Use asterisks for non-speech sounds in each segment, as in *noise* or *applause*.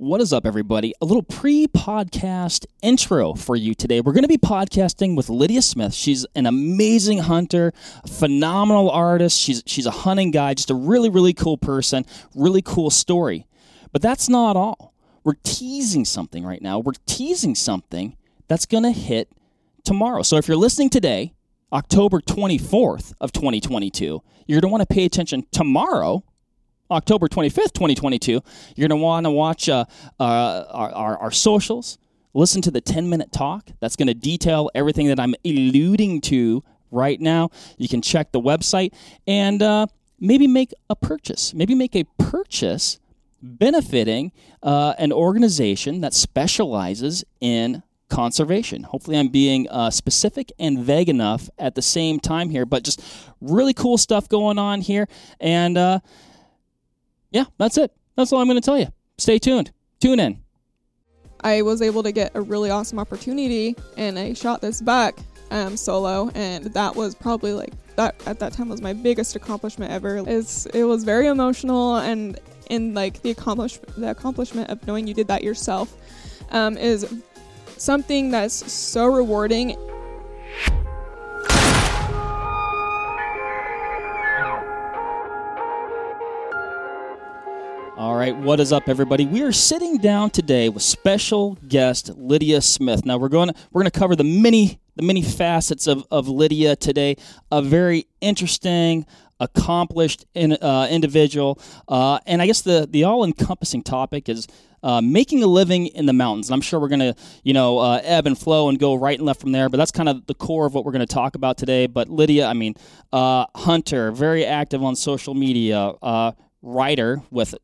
What is up, everybody? A little pre podcast intro for you today. We're going to be podcasting with Lydia Smith. She's an amazing hunter, phenomenal artist. She's, she's a hunting guide, just a really, really cool person, really cool story. But that's not all. We're teasing something right now. We're teasing something that's going to hit tomorrow. So if you're listening today, October 24th of 2022, you're going to want to pay attention tomorrow October 25th, 2022, you're going to want to watch uh, uh, our, our, our, socials, listen to the 10 minute talk. That's going to detail everything that I'm alluding to right now. You can check the website and uh, maybe make a purchase. Maybe make a purchase benefiting uh, an organization that specializes in conservation. Hopefully, I'm being uh, specific and vague enough at the same time here, but just really cool stuff going on here. And, uh, yeah, that's it. That's all I'm going to tell you. Stay tuned. Tune in. I was able to get a really awesome opportunity and I shot this buck um, solo and that was probably like that at that time was my biggest accomplishment ever. It's, it was very emotional and in like the accomplishment the accomplishment of knowing you did that yourself um, is something that's so rewarding All right, what is up, everybody? We are sitting down today with special guest Lydia Smith. Now we're going to we're going to cover the many the many facets of, of Lydia today. A very interesting, accomplished in, uh, individual, uh, and I guess the the all encompassing topic is. Uh, making a living in the mountains. And I'm sure we're going to, you know, uh, ebb and flow and go right and left from there. But that's kind of the core of what we're going to talk about today. But Lydia, I mean, uh, Hunter, very active on social media, uh, writer with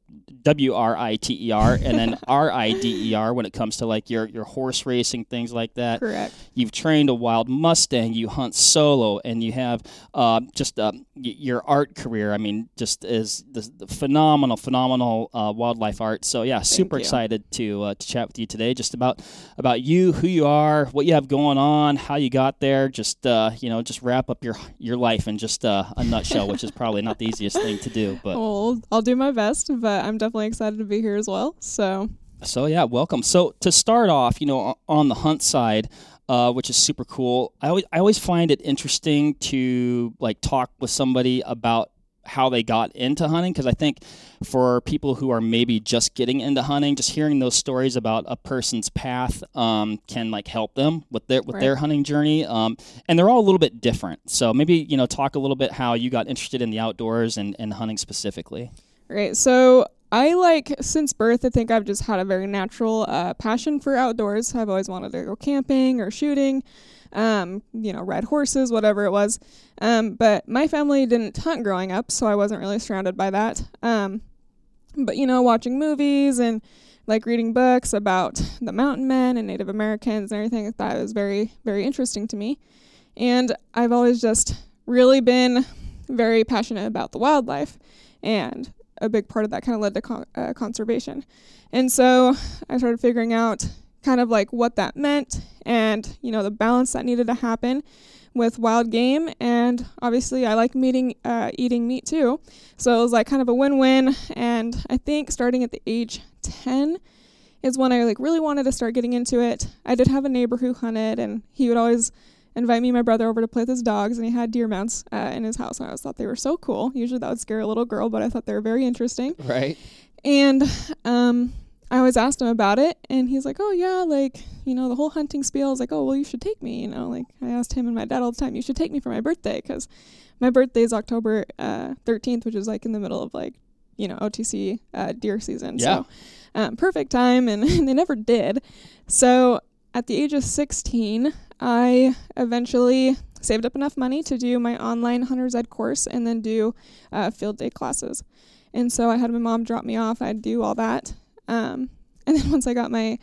W R I T E R and then *laughs* R I D E R when it comes to like your your horse racing things like that. Correct. You've trained a wild Mustang. You hunt solo, and you have uh, just uh, y- your art career. I mean, just is the, the phenomenal, phenomenal uh, wildlife art. So yeah, super excited to uh, to chat with you today, just about about you, who you are, what you have going on, how you got there. Just uh, you know, just wrap up your your life in just uh, a nutshell, which is probably not the easiest thing to do. But *laughs* well, I'll do my best. But I'm definitely excited to be here as well. So, so yeah, welcome. So to start off, you know, on the hunt side, uh, which is super cool. I always I always find it interesting to like talk with somebody about how they got into hunting because I think for people who are maybe just getting into hunting, just hearing those stories about a person's path um, can like help them with their with right. their hunting journey. Um, and they're all a little bit different. So maybe you know talk a little bit how you got interested in the outdoors and, and hunting specifically. Right. So I like since birth. I think I've just had a very natural uh, passion for outdoors. I've always wanted to go camping or shooting, um, you know, ride horses, whatever it was. Um, but my family didn't hunt growing up, so I wasn't really surrounded by that. Um, but you know, watching movies and like reading books about the mountain men and Native Americans and everything like that was very, very interesting to me. And I've always just really been very passionate about the wildlife. And a big part of that kind of led to con- uh, conservation. And so I started figuring out kind of like what that meant and, you know, the balance that needed to happen with wild game and obviously I like meeting uh, eating meat too. So it was like kind of a win-win and I think starting at the age 10 is when I like really wanted to start getting into it. I did have a neighbor who hunted and he would always invite me and my brother over to play with his dogs, and he had deer mounts uh, in his house. And I always thought they were so cool. Usually that would scare a little girl, but I thought they were very interesting. Right. And um, I always asked him about it, and he's like, "Oh yeah, like you know the whole hunting spiel." I was like, "Oh well, you should take me." You know, like I asked him and my dad all the time, "You should take me for my birthday," because my birthday is October uh, 13th, which is like in the middle of like you know OTC uh, deer season. Yeah. So um, perfect time, and *laughs* they never did. So at the age of 16, I eventually saved up enough money to do my online hunter's ed course and then do uh, field day classes. And so I had my mom drop me off. I'd do all that. Um, *laughs* and then once I got my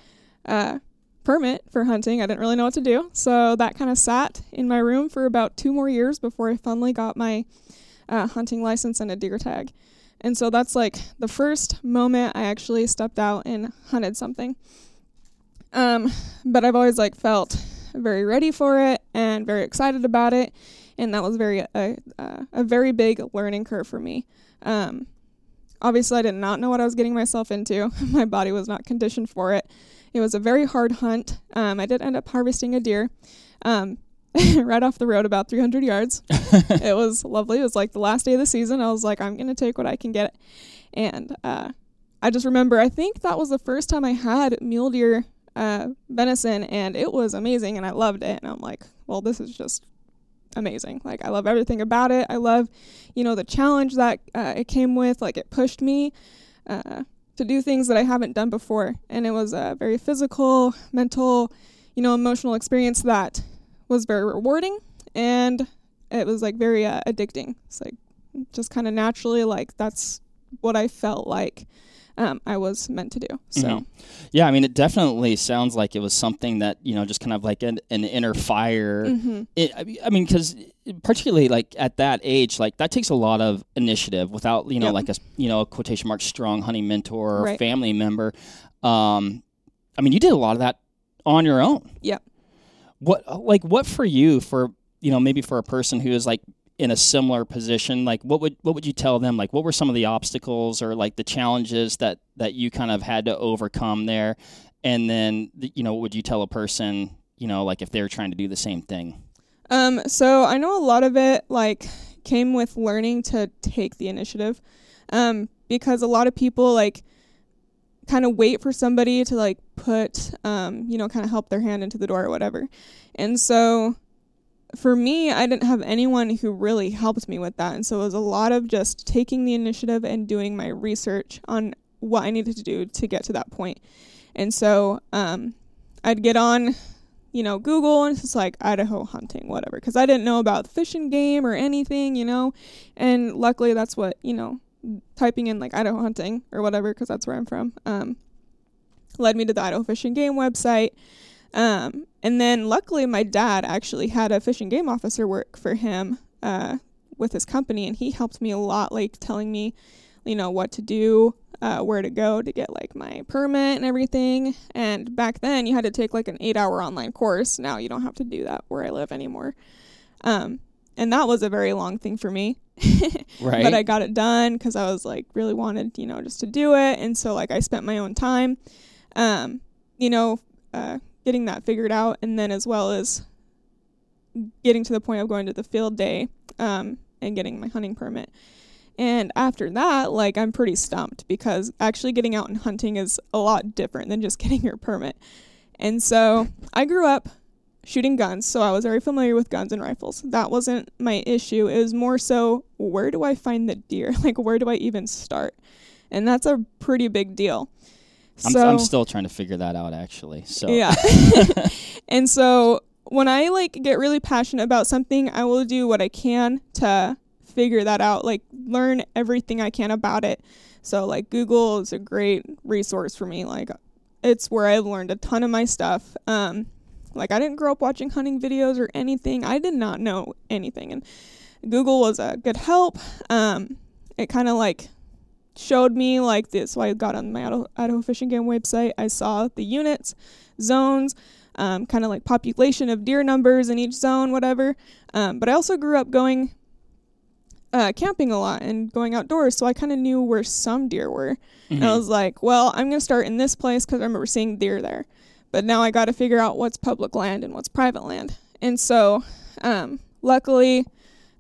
uh, permit for hunting, I didn't really know what to do. So that kind of sat in my room for about two more years before I finally got my uh, hunting license and a deer tag. And so that's like the first moment I actually stepped out and hunted something. Um, but I've always like felt very ready for it and very excited about it, and that was very a, a very big learning curve for me. Um, obviously I did not know what I was getting myself into. *laughs* My body was not conditioned for it. It was a very hard hunt. Um, I did end up harvesting a deer. Um, *laughs* right off the road about 300 yards. *laughs* it was lovely. It was like the last day of the season. I was like, I'm going to take what I can get. And uh, I just remember, I think that was the first time I had mule deer uh, venison, and it was amazing, and I loved it. And I'm like, well, this is just amazing. Like, I love everything about it. I love, you know, the challenge that uh, it came with. Like, it pushed me uh, to do things that I haven't done before. And it was a very physical, mental, you know, emotional experience that was very rewarding and it was like very uh, addicting. It's like just kind of naturally like that's what I felt like um, I was meant to do. So, Mhm. Yeah, I mean, it definitely sounds like it was something that you know, just kind of like an, an inner fire. mhm. It, I mean- because particularly like at that age, like that takes a lot of initiative without you know, Yep. like a you know, a quotation mark strong hunting mentor or Right. family member. Um, I mean, you did a lot of that on your own. Yeah. What like what for you for you know maybe for a person who is like in a similar position like what would what would you tell them like what were some of the obstacles or like the challenges that that you kind of had to overcome there and then you know what would you tell a person you know like if they're trying to do the same thing Um, so I know a lot of it like came with learning to take the initiative. Um, because a lot of people like kind of wait for somebody to like put um, you know, kind of help their hand into the door or whatever. And so for me, I didn't have anyone who really helped me with that. And so it was a lot of just taking the initiative and doing my research on what I needed to do to get to that point. And so um, I'd get on you know, Google and it's just like Idaho hunting, whatever. Because I didn't know about Fish and Game or anything, you know. And luckily, that's what, you know, typing in like Idaho hunting or whatever, because that's where I'm from, um, led me to the Idaho Fish and Game website. Um, and then luckily, my dad actually had a fish and game officer work for him uh, with his company, and he helped me a lot, like telling me, you know, what to do, uh, where to go to get like my permit and everything. And back then, you had to take like an eight-hour online course. Now you don't have to do that where I live anymore. Um, and that was a very long thing for me. right *laughs* But I got it done because I was like really wanted, you know, just to do it. And so like I spent my own time, um, you know, uh, getting that figured out, and then as well as getting to the point of going to the field day, um, and getting my hunting permit. And after that, like I'm pretty stumped because actually getting out and hunting is a lot different than just *laughs* getting your permit. And so I grew up shooting guns, so I was very familiar with guns and rifles. That wasn't my issue. It was more so where do I find the deer? *laughs* Like where do I even start? And that's a pretty big deal. I'm, so I'm still trying to figure that out actually so yeah. *laughs* *laughs* and so when I like get really passionate about something, I will do what I can to figure that out, like learn everything I can about it. So like Google is a great resource for me. Like it's where I've learned a ton of my stuff. Um like I didn't grow up watching hunting videos or anything. I did not know anything and Google was a good help. Um it kind of like showed me like this. So I got on my Idaho, Idaho Fish and Game website. I saw the units, zones, um, kind of like population of deer numbers in each zone, whatever. Um, but I also grew up going uh, camping a lot and going outdoors, so I kind of knew where some deer were. And I Mhm. was like, well, I'm gonna start in this place because I remember seeing deer there. But now I got to figure out what's public land and what's private land. And so, um, luckily,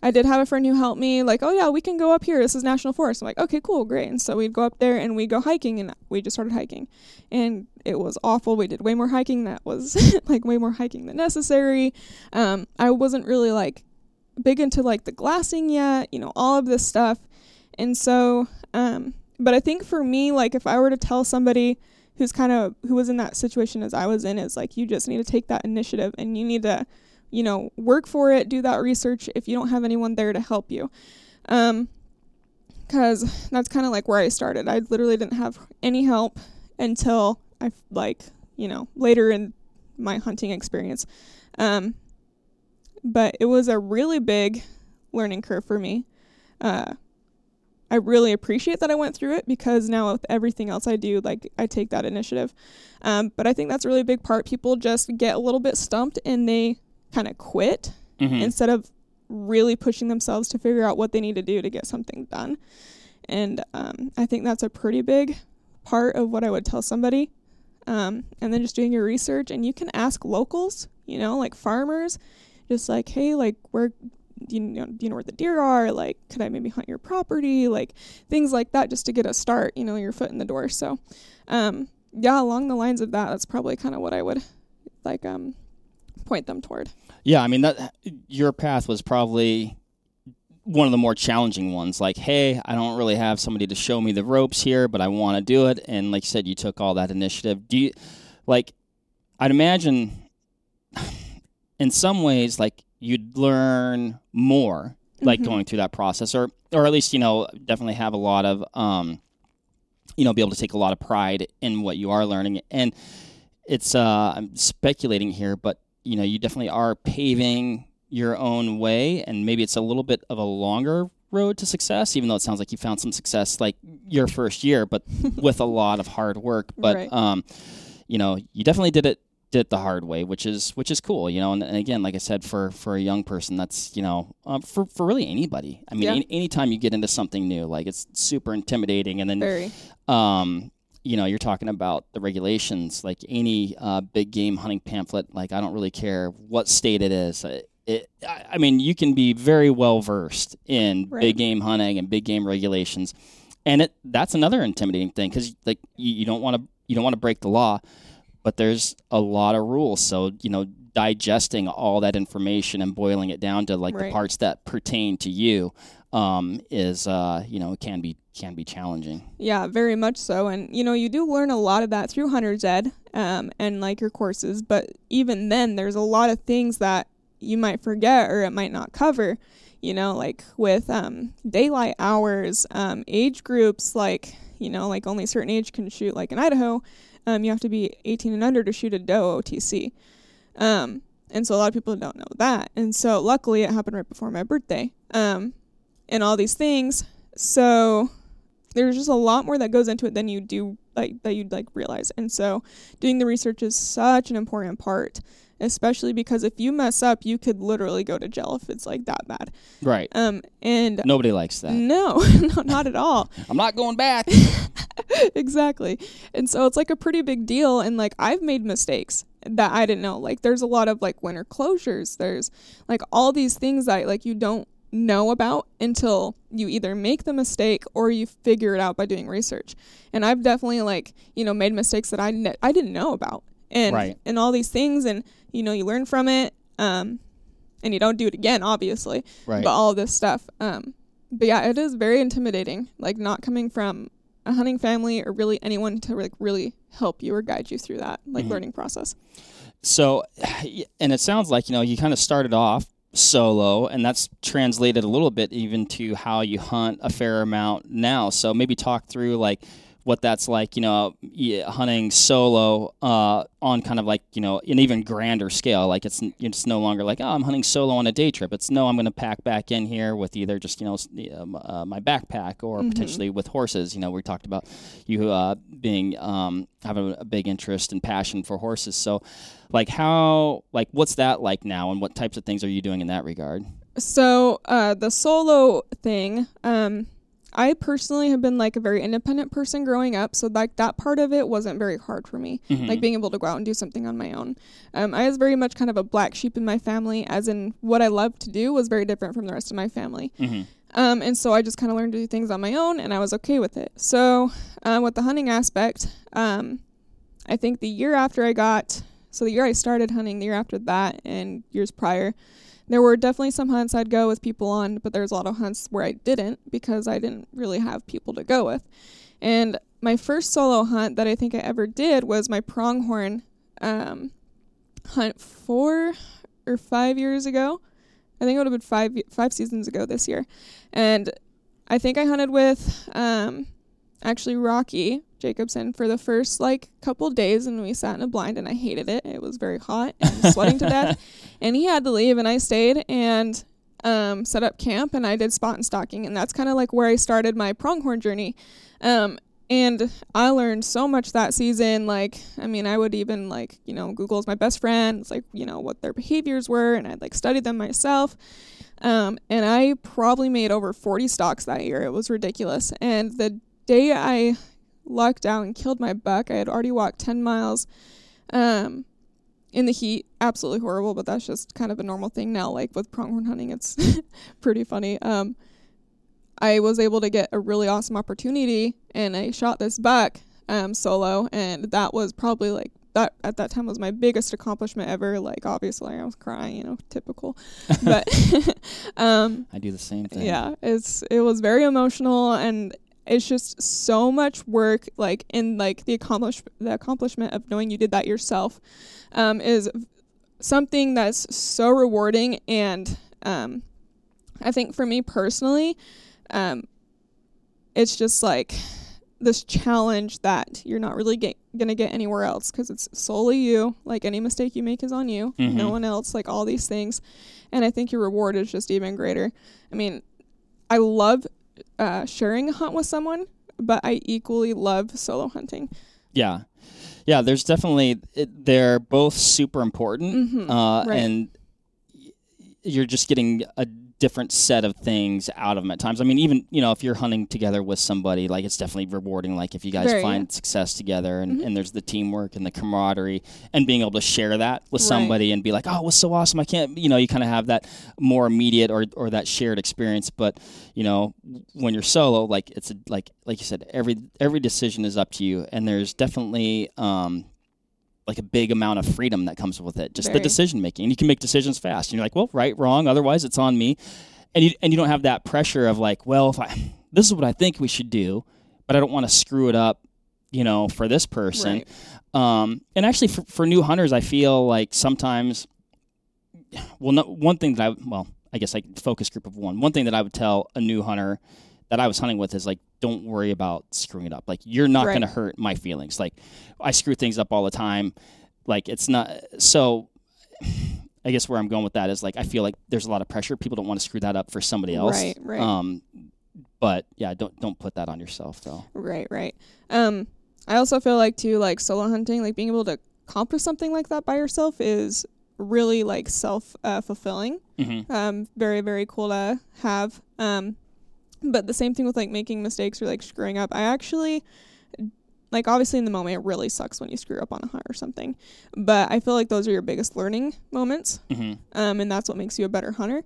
I did have a friend who helped me. Like, oh yeah, we can go up here. This is national forest. I'm like, okay, cool, great. And so we'd go up there and we'd go hiking, and we just started hiking, and it was awful. We did way more hiking. That was *laughs* like way more hiking than necessary. Um, I wasn't really like big into like the glassing yet, you know, all of this stuff. And so, um, but I think for me, like if I were to tell somebody who's kind of who was in that situation as I was in, is like you just need to take that initiative and you need to, you know, work for it, do that research if you don't have anyone there to help you. Um, cause that's kind of like where I started. I literally didn't have any help until I like, you know, later in my hunting experience. Um, but it was a really big learning curve for me. Uh, I really appreciate that I went through it because now with everything else I do, like I take that initiative. Um, but I think that's a really big part. People just get a little bit stumped and they kind of quit Mhm. instead of really pushing themselves to figure out what they need to do to get something done. And um, I think that's a pretty big part of what I would tell somebody. Um, and then just doing your research, and you can ask locals, you know, like farmers, just like, hey, like, where do you know, do you know where the deer are? Like, could I maybe hunt your property? Like, things like that, just to get a start, you know, your foot in the door. So, um, yeah, along the lines of that, that's probably kind of what I would like um, point them toward. Yeah, I mean that your path was probably one of the more challenging ones. Like, hey, I don't really have somebody to show me the ropes here, but I want to do it. And like you said, you took all that initiative. Do you like? I'd imagine, *sighs* in some ways, like you'd learn more, like Mhm. going through that process, or or at least you know definitely have a lot of, um, you know, be able to take a lot of pride in what you are learning. And it's uh, I'm speculating here, but you know, you definitely are paving your own way, and maybe it's a little bit of a longer road to success, even though it sounds like you found some success like your first year, but *laughs* with a lot of hard work. But Right. um, you know, you definitely did it did it the hard way, which is which is cool, you know. And, and again, like I said, for for a young person, that's you know, um, for for really anybody. I mean, Yeah. any, anytime you get into something new, like it's super intimidating, and then Very. um, you know, you're talking about the regulations, like any uh, big game hunting pamphlet. Like, I don't really care what state it is. It, it, I I mean, you can be very well versed in Right. big game hunting and big game regulations, and it that's another intimidating thing because like you, you don't want to you don't want to break the law, but there's a lot of rules. So you know, digesting all that information and boiling it down to like the parts that pertain to you um, is uh, you know can be can be challenging. Yeah, very much so. And you know, you do learn a lot of that through Hunter's Ed um, and like your courses. But even then, there's a lot of things that you might forget or it might not cover. You know, like with um, daylight hours, um, age groups, like you know, like only certain age can shoot. Like in Idaho, um, you have to be 18 and under to shoot a doe OTC. Um, and so a lot of people don't know that. And so luckily, it happened right before my birthday. Um, and all these things. So there's just a lot more that goes into it than you do like that you'd like realize. And so doing the research is such an important part, especially because if you mess up, you could literally go to jail if it's like that bad. Right. Um and Nobody likes that. no, *laughs* no, not at all. *laughs* I'm not going back. *laughs* exactly. And so it's like a pretty big deal and like I've made mistakes that I didn't know. Like there's a lot of like winter closures. There's like all these things that like you don't know about until you either make the mistake or you figure it out by doing research. And I've definitely like, you know, made mistakes that I ne- I didn't know about. And Right. and all these things and you know, you learn from it um and you don't do it again obviously Right. but all this stuff. Um, but yeah, it is very intimidating. Like not coming from a hunting family or really anyone to like really help you or guide you through that like Mhm. learning process. So, *sighs* and it sounds like, you know, you kind of started off solo, and that's translated a little bit even to how you hunt a fair amount now. So maybe talk through like what that's like, you know, hunting solo uh, on kind of like, you know, an even grander scale. Like it's it's no longer like, oh, I'm hunting solo on a day trip. It's no, I'm going to pack back in here with either just, you know, um, uh, my backpack or Mhm. potentially with horses. You know, we talked about you uh, being um, having a big interest and passion for horses. So, like how like what's that like now and what types of things are you doing in that regard So uh, the solo thing, um, I personally have been like a very independent person growing up, so like that part of it wasn't very hard for me. Mhm. Like being able to go out and do something on my own. Um, I was very much kind of a black sheep in my family, as in what I loved to do was very different from the rest of my family. mm-hmm. Um, and so I just kind of learned to do things on my own, and I was okay with it. So, uh, with the hunting aspect, um, I think the year after I got, so the year I started hunting, the year after that, and years prior, there were definitely some hunts I'd go with people on, but there was a lot of hunts where I didn't because I didn't really have people to go with. And my first solo hunt that I think I ever did was my pronghorn um, hunt four or five years ago. I think it would have been five five seasons ago this year, and I think I hunted with um, actually Rocky Jacobson for the first like couple days, and we sat in a blind, and I hated it. It was very hot and *laughs* sweating to death, and he had to leave, and I stayed and um, set up camp, and I did spot and stalking, and that's kind of like where I started my pronghorn journey. Um, and I learned so much that season. Like, I mean, I would even like, you know, Google's my best friend. It's like, you know, what their behaviors were, and I'd like studied them myself. Um, and I probably made over 40 stalks that year. It was ridiculous. And the day I lucked out and killed my buck, I had already walked 10 miles um, in the heat. Absolutely horrible, but that's just kind of a normal thing now. Like with pronghorn hunting, it's *laughs* pretty funny. Um, I was able to get a really awesome opportunity and I shot this buck um, solo, and that was probably like that at that time was my biggest accomplishment ever. Like obviously I was crying, you know, typical. But *laughs* um I do the same thing. yeah, it's it was very emotional and it's just so much work like in like the accomplish the accomplishment of knowing you did that yourself um is something that's so rewarding and um I think for me personally um it's just like this challenge that you're not really get, gonna get anywhere else because it's solely you. Like any mistake you make is on you, Mhm. no one else. Like all these things, and I think your reward is just even greater. I mean, I love uh, sharing a hunt with someone, but I equally love solo hunting. Yeah. Yeah, there's definitely it, they're both super important. Mhm, Uh, right. and y- you're just getting a different set of things out of them at times. I mean, even you know, if you're hunting together with somebody, like it's definitely rewarding. Like if you guys Very, find yeah. success together, and, Mhm. and there's the teamwork and the camaraderie, and being able to share that with Right. somebody and be like, oh, it was so awesome. I can't, you know, you kind of have that more immediate or or that shared experience. But you know, when you're solo, like it's a, like like you said, every every decision is up to you, and there's definitely um, like a big amount of freedom that comes with it. Just the decision making. And you can make decisions fast. And you're like, well, right, wrong. Otherwise, it's on me. And you and you don't have that pressure of like, well, if I *sighs* this is what I think we should do, but I don't want to screw it up, you know, for this person. Right. Um, and actually, for, for new hunters, I feel like sometimes, well, no, one thing that I well, I guess like focus group of one. One thing that I would tell a new hunter that I was hunting with is like, don't worry about screwing it up. Like, you're not Right. going to hurt my feelings. Like, I screw things up all the time. Like, it's not so. I guess where I'm going with that is like I feel like there's a lot of pressure. People don't want to screw that up for somebody else. Right, right. Um, but yeah, don't don't put that on yourself though. Right, right. Um, I also feel like too, like solo hunting, like being able to accomplish something like that by yourself is really like self uh, fulfilling. Mm-hmm. Um, very, very cool to have. Um, but the same thing with like making mistakes or like screwing up. I actually, like, obviously in the moment, it really sucks when you screw up on a hunt or something. But I feel like those are your biggest learning moments Mm-hmm. um, and that's what makes you a better hunter.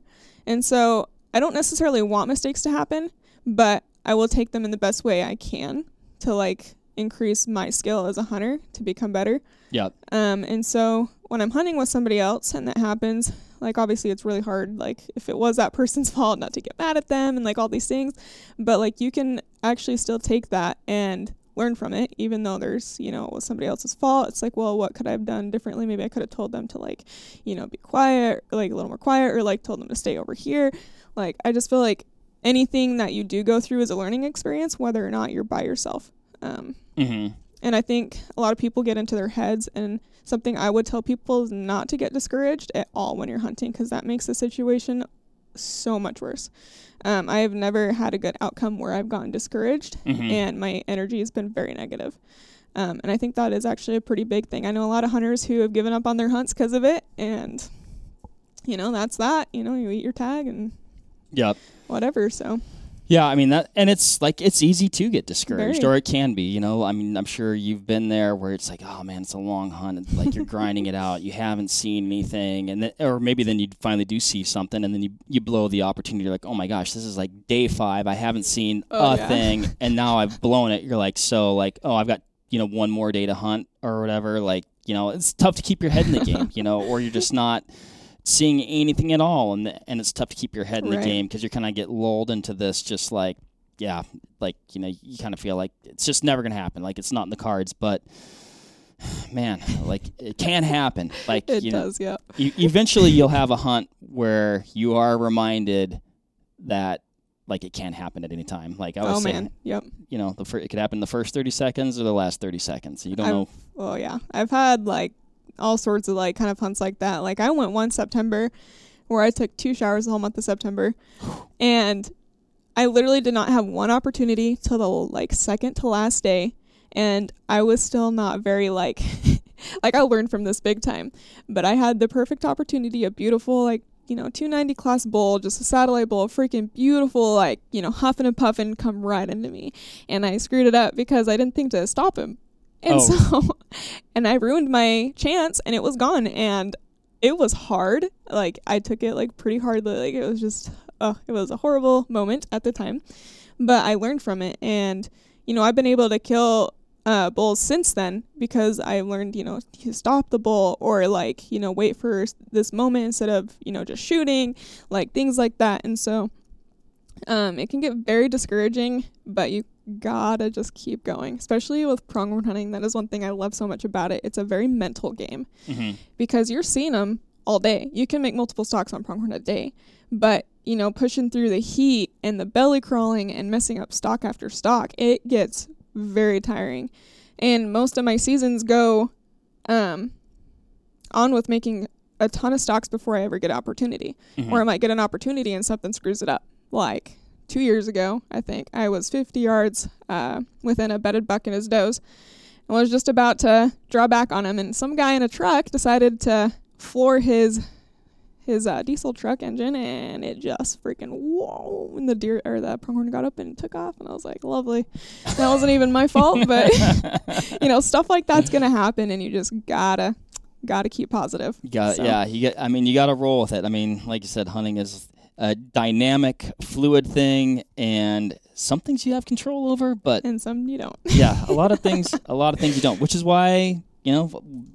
And so I don't necessarily want mistakes to happen, but I will take them in the best way I can to like increase my skill as a hunter to become better. Yep. Um, and so when I'm hunting with somebody else and that happens, like obviously it's really hard. Like if it was that *laughs* person's fault, not to get mad at them and like all these things, but like you can actually still take that and learn from it, even though there's you know it was somebody else's fault. It's like, well, what could I have done differently? Maybe I could have told them to like, you know, be quiet, or, like a little more quiet, or like told them to stay over here. Like I just feel like anything that you do go through is a learning experience, whether or not you're by yourself. Um, Mm-hmm. And I think a lot of people get into their heads, and something I would tell people is not to get discouraged at all when you're hunting, because that makes the situation so much worse. Um, I have never had a good outcome where I've gotten discouraged, Mm-hmm. and my energy has been very negative. Um, and I think that is actually a pretty big thing. I know a lot of hunters who have given up on their hunts because of it, and you know that's that. You know, you eat your tag and Yep. whatever. So Yeah, I mean that, and it's like it's easy to get discouraged, Very. or it can be. You know, I mean, I'm sure you've been there where it's like, oh man, it's a long hunt. and, Like you're grinding it out, you haven't seen anything, and then, or maybe then you finally do see something, and then you you blow the opportunity. You're like, oh my gosh, this is like day five. I haven't seen Oh, a yeah. thing, *laughs* and now I've blown it. You're like, so like, oh, I've got you know one more day to hunt or whatever. Like, you know, it's tough to keep your head in the game, you know, or you're just not seeing anything at all, and and it's tough to keep your head in the game because you're kind of get lulled into this just like yeah, like you know, you kind of feel like it's just never gonna happen. Like it's not in the cards, but *sighs* man, like it can happen. Like it you know, does, yeah. e- eventually you'll have a hunt where you are reminded that like it can happen at any time. Like I was Oh saying, man, yep. you know, the fir- it could happen the first thirty seconds or the last thirty seconds. You don't I've- know. Oh yeah, I've had like all sorts of like kind of hunts like that. Like I went one September where I took two showers the whole month of September, and I literally did not have one opportunity till the like second to last day, and I was still not very like. *laughs* like I learned from this big time, but I had the perfect opportunity, a beautiful like you know, 290 class bull, just a satellite bull, freaking beautiful, like, you know, huffing and puffing, come right into me. And I screwed it up because I didn't think to stop him. And Oh. so, *laughs* and I ruined my chance and it was gone. And it was hard. Like, I took it like pretty hardly. Like, it was just, oh, it was a horrible moment at the time. But I learned from it. And, you know, I've been able to kill uh, bulls since then because I learned, you know, to stop the bull or like, you know, wait for this moment instead of, you know, just shooting, like things like that. And so um, it can get very discouraging, but you gotta just keep going, especially with pronghorn hunting. That is one thing I love so much about it. It's a very mental game hmm because you're seeing them all day. You can make multiple stalks on pronghorn a day, but you know, pushing through the heat and the belly crawling and messing up stalk after stalk, it gets very tiring. And most of my seasons go um, on with making a ton of stalks before I ever get opportunity, Mhm. or I might get an opportunity and something screws it up. Like two years ago, I think I was 50 yards uh, within a bedded buck and his does and was just about to draw back on him, and some guy in a truck decided to floor his his uh, diesel truck engine, and it just freaking whoa! And the deer or the pronghorn got up and took off, and I was like, lovely. That wasn't even my fault, but *laughs* you know, stuff like that's gonna happen, and you just gotta gotta keep positive. You got So- yeah. You get. I mean, you got to roll with it. I mean, like you said, hunting is a dynamic, fluid thing, and some things you have control over, but and some you don't. *laughs* yeah, a lot of *laughs* things, a lot of things you don't, which is why you know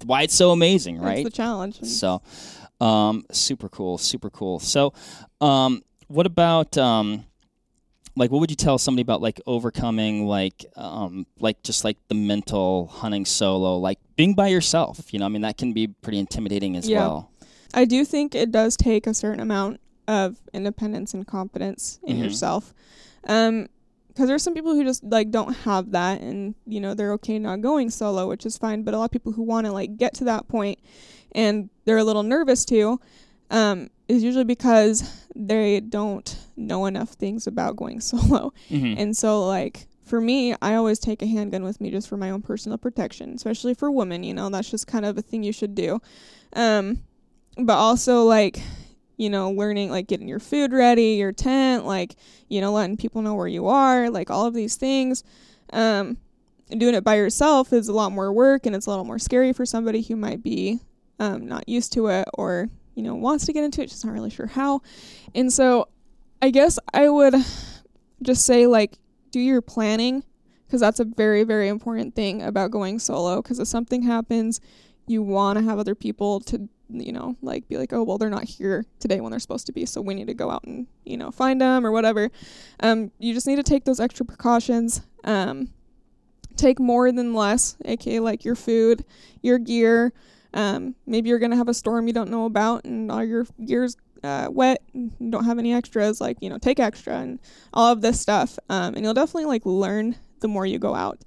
why it's so amazing, That's right? the challenge. So, um, super cool, super cool. So, um, what about um, like what would you tell somebody about like overcoming like um, like just like the mental hunting solo, like being by yourself? You know, I mean that can be pretty intimidating as Yeah. well. I do think it does take a certain amount of independence and confidence in Mhm. yourself. Um, because there's some people who just like don't have that, and you know they're okay not going solo, which is fine. But a lot of people who want to like get to that point, and they're a little nervous too, um, is usually because they don't know enough things about going *laughs* solo. hmm And so, like, for me, I always take a handgun with me just for my own personal protection, especially for women, you know, that's just kind of a thing you should do. Um, but also, like, you know, learning, like, getting your food ready, your tent, like, you know, letting people know where you are, like, all of these things. Um, doing it by yourself is a lot more work and it's a little more scary for somebody who might be um, not used to it or, you know, wants to get into it, just not really sure how. And so, I guess I would just say like do your planning because that's a very very important thing about going solo because if something happens you want to have other people to you know like be like oh well they're not here today when they're supposed to be so we need to go out and you know find them or whatever. Um you just need to take those extra precautions. Um take more than less aka like your food your gear. Um maybe you're gonna have a storm you don't know about and all your gear's uh, wet and you don't have any extras like you know take extra and all of this stuff. Um, and you'll definitely like learn the more you go out.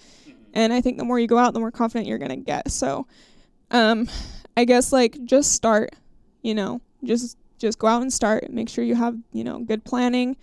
And i think the more you go out the more confident you're gonna get. So um, i guess like just start you know just just go out and start. Make sure you have you know good planning.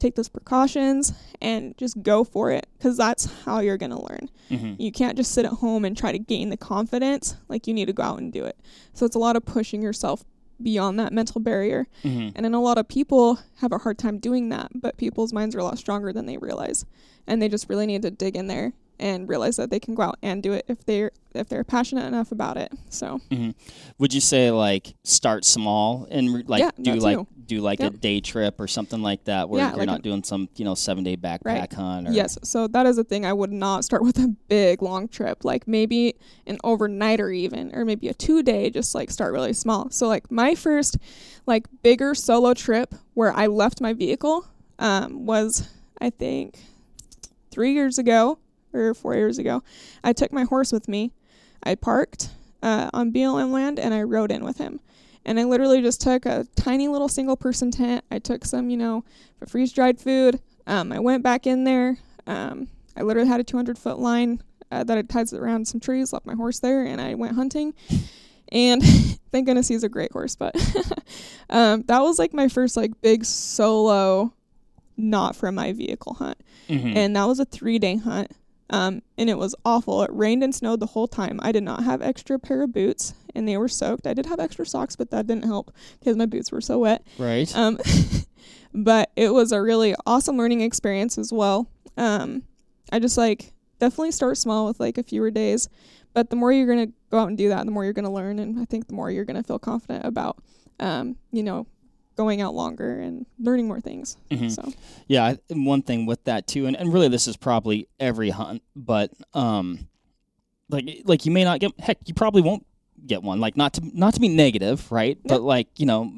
Take those precautions and just go for it because that's how you're gonna learn. Hmm you can't just sit at home and try to gain the confidence. Like you need to go out and do it. So it's a lot of pushing yourself beyond that mental barrier. Hmm and then a lot of people have a hard time doing that, but people's minds are a lot stronger than they realize. And they just really need to dig in there and realize that they can go out and do it if they're if they're passionate enough about it. So hmm Would you say like start small and re- like Yeah, do like too. do like Yep. a day trip or something like that where Yeah, you're like not a- doing some you know seven day backpack Right. hunt? Or, yes, so that is a thing. I would not start with a big long trip, like maybe an overnight or even, or maybe a two day. Just like start really small. So like my first like bigger solo trip where I left my vehicle um, was I think three years ago or four years ago. I took my horse with me. I parked uh, on BLM land and I rode in with him. And I literally just took a tiny little single person tent. I took some, you know, freeze dried food. Um, I went back in there. Um, I literally had a 200 foot line uh, that I tied around some trees, left my horse there, and I went hunting. And *laughs* thank goodness he's a great horse. But *laughs* um, that was like my first like big solo, not from my vehicle hunt Mhm. and that was a three day hunt. Um, and it was awful. It rained and snowed the whole time. I did not have extra pair of boots, and they were soaked. I did have extra socks, but that didn't help because my boots were so wet. Right. Um, *laughs* but it was a really awesome learning experience as well. Um, I just like definitely start small with like a fewer days, but the more you're gonna go out and do that, the more you're gonna learn, and I think the more you're gonna feel confident about, um, you know, going out longer and learning more things. Mhm. So Yeah, one thing with that too, and, and really this is probably every hunt, but um, like like you may not get heck, you probably won't get one. Like not to not to be negative, right? But like you know,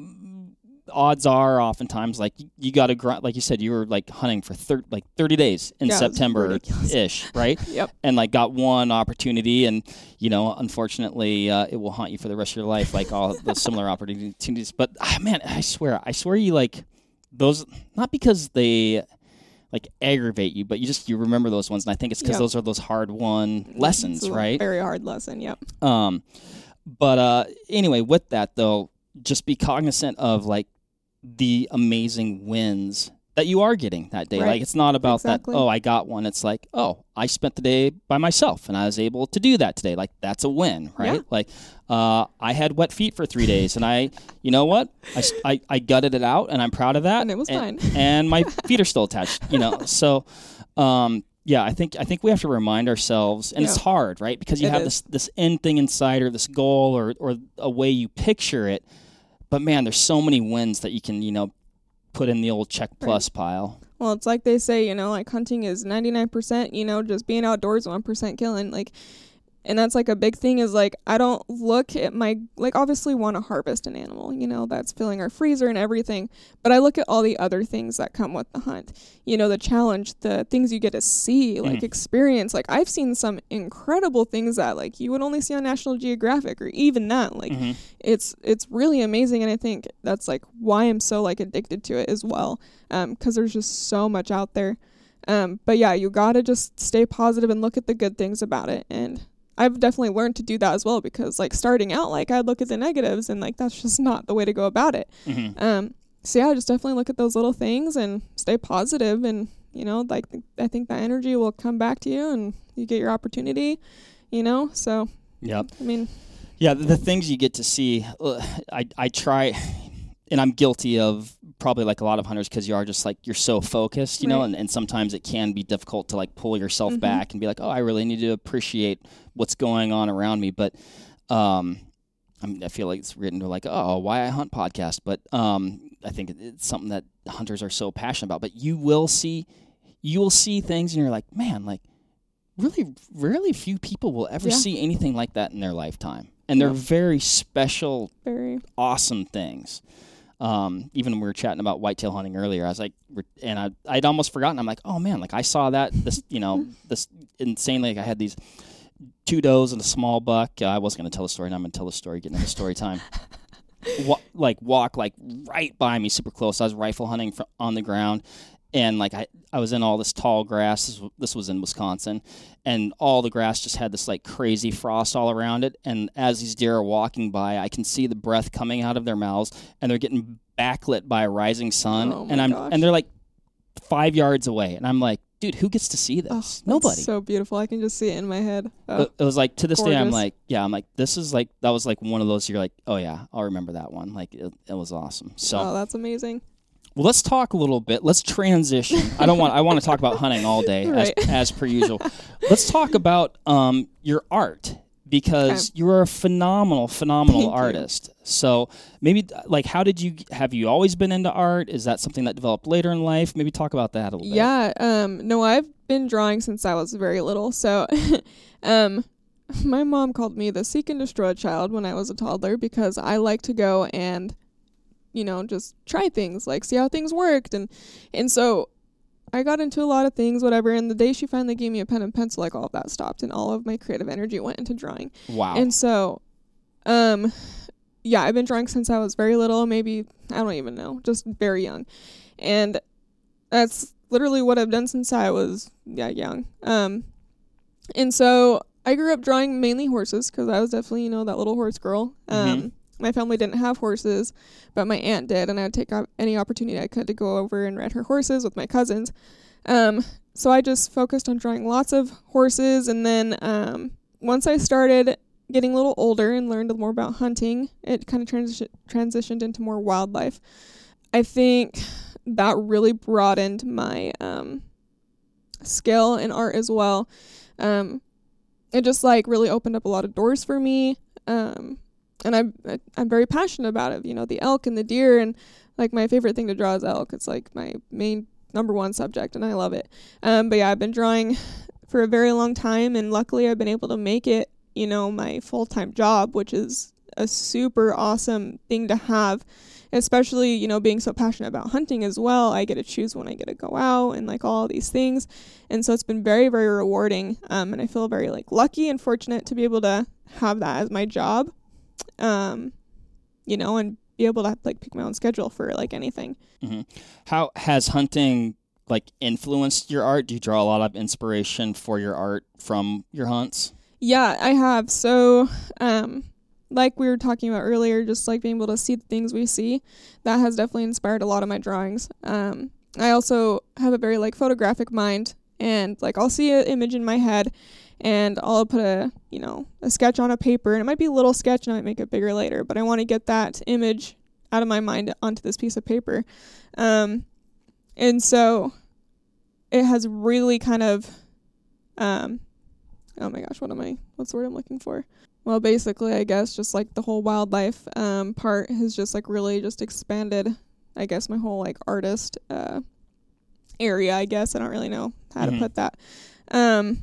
odds are oftentimes like you, got to grind. Like you said, you were like hunting for thir- like thirty days in Yeah, September ish, right? *laughs* yep, and like got one opportunity and you know unfortunately uh, it will haunt you for the rest of your life like all the *laughs* similar opportunities but ah, man i swear i swear you like those not because they like aggravate you but you just you remember those ones and i think it's because Yeah. those are those hard won lessons It's a right Very hard lesson. Yep. um but uh anyway with that though just be cognizant of like the amazing wins that you are getting that day Right. like it's not about Exactly. that oh i got one it's like oh i spent the day by myself and i was able to do that today like that's a win right Yeah. like uh, i had wet feet for three days and i you know what I, I gutted it out and i'm proud of that And it was fine. *laughs* and my *laughs* feet are still attached you know so um yeah i think i think we have to remind ourselves and it's hard right because you It have is. this this end thing inside or this goal or or a way you picture it but man there's so many wins that you can you know put in the old check plus pile Well, it's like they say, you know, like hunting is 99%, you know, just being outdoors 1% killing. Like, and that's like a big thing is like, I don't look at my, like, obviously want to harvest an animal, you know, that's filling our freezer and everything. But I look at all the other things that come with the hunt, you know, the challenge, the things you get to see, like Mhm. experience. Like, I've seen some incredible things that, like, you would only see on National Geographic or even that. Like, Mhm. it's it's really amazing and i think that's like why i'm so like addicted to it as well because there's just so much out there um, but yeah you gotta just stay positive and look at the good things about it and i've definitely learned to do that as well because like starting out like i'd look at the negatives and like that's just not the way to go about it Mhm. um, so yeah just definitely look at those little things and stay positive and you know like i think that energy will come back to you and you get your opportunity you know so yeah, i mean Yeah, the, things you get to see, uh, I I try, and I'm guilty of probably like a lot of hunters because you are just like you're so focused, you know, and, and sometimes it can be difficult to like pull yourself Mhm. back and be like, oh, I really need to appreciate what's going on around me. But um, I mean, I feel like it's written to like, oh, why I hunt podcast, but um, I think it's something that hunters are so passionate about. But you will see, you will see things, and you're like, man, like really, really few people will ever Yeah. see anything like that in their lifetime, and they're very special, very awesome things. Um, even when we were chatting about whitetail hunting earlier, I was like, and I, I'd almost forgotten. I'm like, oh man, like I saw that this, you know, *laughs* this insanely. Like I had these two does and a small buck. I wasn't going to tell the story, and I'm going to tell the story. Getting into story time. *laughs* Wa- like walk like right by me, super close. I was rifle hunting fr- on the ground, and like I, I was in all this tall grass. This, w- this was in Wisconsin, and all the grass just had this like crazy frost all around it. And as these deer are walking by, I can see the breath coming out of their mouths, and they're getting backlit by a rising sun. Oh and I'm gosh. and they're like five yards away, and I'm like, dude, who gets to see this? Oh, Nobody. So beautiful. I can just see it in my head. Oh, It it was like to this day, I'm like, yeah, I'm like, this is like that was like one of those. You're like, oh yeah, I'll remember that one. Like it, it was awesome. So oh, that's amazing. well, let's talk a little bit. Let's transition. I don't want. I want to talk about hunting all day, *laughs* Right. as, as per usual. Let's talk about um, your art because you're a phenomenal, phenomenal Thank you. artist. So maybe like, how did you have you always been into art? Is that something that developed later in life? Maybe talk about that a little bit. Yeah. Um. No, I've been drawing since I was very little. So, *laughs* um, my mom called me the seek and destroy child when I was a toddler because I like to go and, you know, just try things, like see how things worked, and and so. I got into a lot of things, whatever, and the day she finally gave me a pen and pencil, like all of that stopped, and all of my creative energy went into drawing. Wow. And so, um, yeah, I've been drawing since I was very little, maybe, I don't even know, just very young. And that's literally what I've done since I was, yeah, young. Um, and so I grew up drawing mainly horses because I was definitely, you know, that little horse girl. Um, Mhm. My family didn't have horses, but my aunt did, and I'd take op- any opportunity I could to go over and ride her horses with my cousins. Um, so I just focused on drawing lots of horses, and then um, once I started getting a little older and learned more about hunting, it kind of transi- transitioned into more wildlife. I think that really broadened my um, skill in art as well. Um, it just like really opened up a lot of doors for me. Um, and I'm I'm very passionate about it. You know, the elk and the deer, and like my favorite thing to draw is elk. It's like my main number one subject, and I love it. Um, but yeah, I've been drawing *laughs* for a very long time, and luckily I've been able to make it. You know, my full time job, which is a super awesome thing to have especially you know being so passionate about hunting as well i get to choose when i get to go out and like all these things and so it's been very very rewarding um, and i feel very like lucky and fortunate to be able to have that as my job um, you know and be able to like pick my own schedule for like anything mm-hmm. how has hunting like influenced your art do you draw a lot of inspiration for your art from your hunts yeah i have so um like we were talking about earlier, just like being able to see the things we see, that has definitely inspired a lot of my drawings. Um, I also have a very like photographic mind, and like I'll see an image in my head, and I'll put a you know a sketch on a paper, and it might be a little sketch, and I might make it bigger later, but I want to get that image out of my mind onto this piece of paper, um, and so it has really kind of, um, oh my gosh, what am I? What's the word I'm looking for? well, basically, I guess just like the whole wildlife um, part has just like really just expanded. I guess my whole like artist uh, area. I guess I don't really know how mm-hmm. to put that. Um,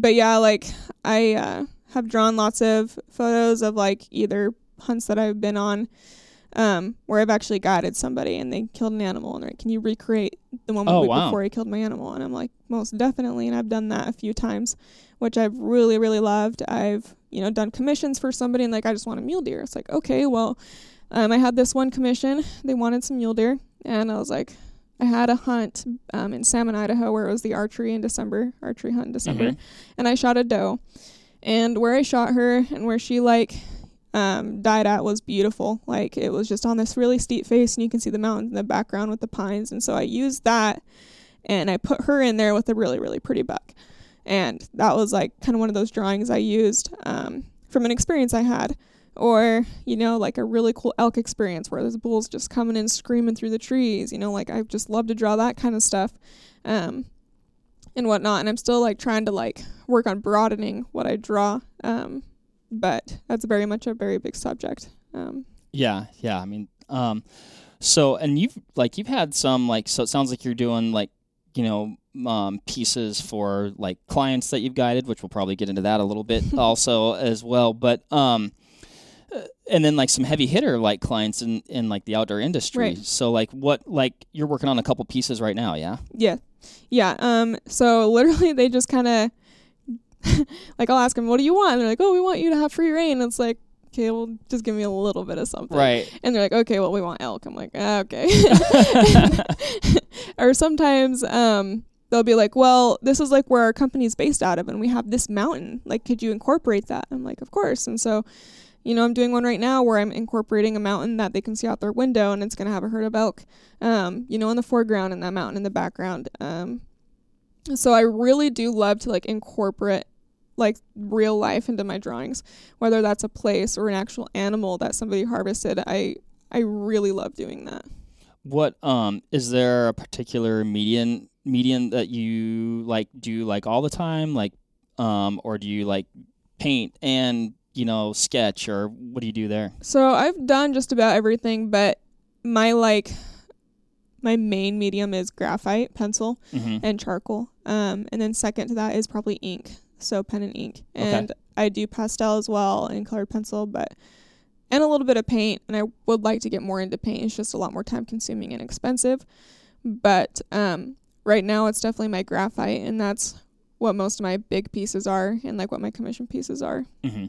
but yeah, like I uh, have drawn lots of photos of like either hunts that I've been on. Um, where I've actually guided somebody and they killed an animal and they're like, can you recreate the moment oh, wow. before he killed my animal? And I'm like, most definitely. And I've done that a few times, which I've really, really loved. I've you know, done commissions for somebody and like, I just want a mule deer. It's like, okay, well, um, I had this one commission. They wanted some mule deer. And I was like, I had a hunt um, in Salmon, Idaho, where it was the archery in December, archery hunt in December. Mm-hmm. And I shot a doe. And where I shot her and where she like um, died at was beautiful. Like it was just on this really steep face, and you can see the mountains in the background with the pines. And so I used that, and I put her in there with a really really pretty buck. And that was like kind of one of those drawings I used um, from an experience I had. Or, you know, like a really cool elk experience where there's bulls just coming in screaming through the trees. You know, like I just love to draw that kind of stuff. Um, and whatnot. And I'm still like trying to like work on broadening what I draw. Um, but that's very much a very big subject. Um, yeah, yeah. I mean, um, so and you've like you've had some like so it sounds like you're doing like you know um, pieces for like clients that you've guided, which we'll probably get into that a little bit *laughs* also as well. But um, uh, and then like some heavy hitter like clients in in like the outdoor industry. Right. So like what like you're working on a couple pieces right now, yeah? Yeah, yeah. Um, so *laughs* literally they just kind of like I'll ask them, "What do you want?" And they're like, "Oh, we want you to have free reign." It's like okay, well, just give me a little bit of something. Right. And they're like, okay, well, we want elk. I'm like, ah, okay. *laughs* *laughs* or sometimes um, they'll be like, well, this is like where our company's based out of, and we have this mountain. Like, could you incorporate that? I'm like, of course. And so, you know, I'm doing one right now where I'm incorporating a mountain that they can see out their window, and it's going to have a herd of elk, um, you know, in the foreground and that mountain in the background. Um, so I really do love to like incorporate like real life into my drawings, whether that's a place or an actual animal that somebody harvested. I I really love doing that. What um is there a particular median medium that you like do like all the time like um or do you like paint and you know sketch or what do you do there? So I've done just about everything, but my like my main medium is graphite pencil mm-hmm. and charcoal um, and then second to that is probably ink so pen and ink. And okay. I do pastel as well and colored pencil, but and a little bit of paint. And I would like to get more into paint. It's just a lot more time consuming and expensive. But um, right now, it's definitely my graphite, and that's what most of my big pieces are, and like what my commission pieces are. Mm-hmm.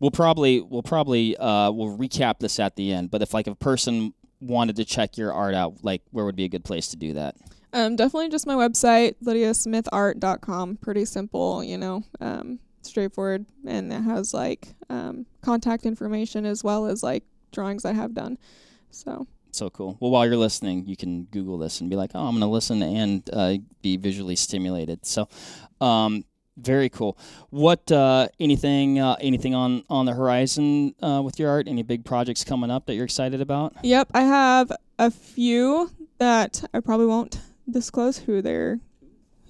We'll probably we'll probably uh, we'll recap this at the end. But if like a person wanted to check your art out, like where would be a good place to do that? Um, definitely just my website, lydiasmithart.com. Pretty simple, you know, um, straightforward, and it has like um, contact information as well as like drawings I have done. So So cool. Well, while you're listening, you can Google this and be like, "Oh, I'm going to listen and uh, be visually stimulated." So, um, very cool. What uh, anything uh, anything on on the horizon uh, with your art? Any big projects coming up that you're excited about? Yep, I have a few that I probably won't disclose who they're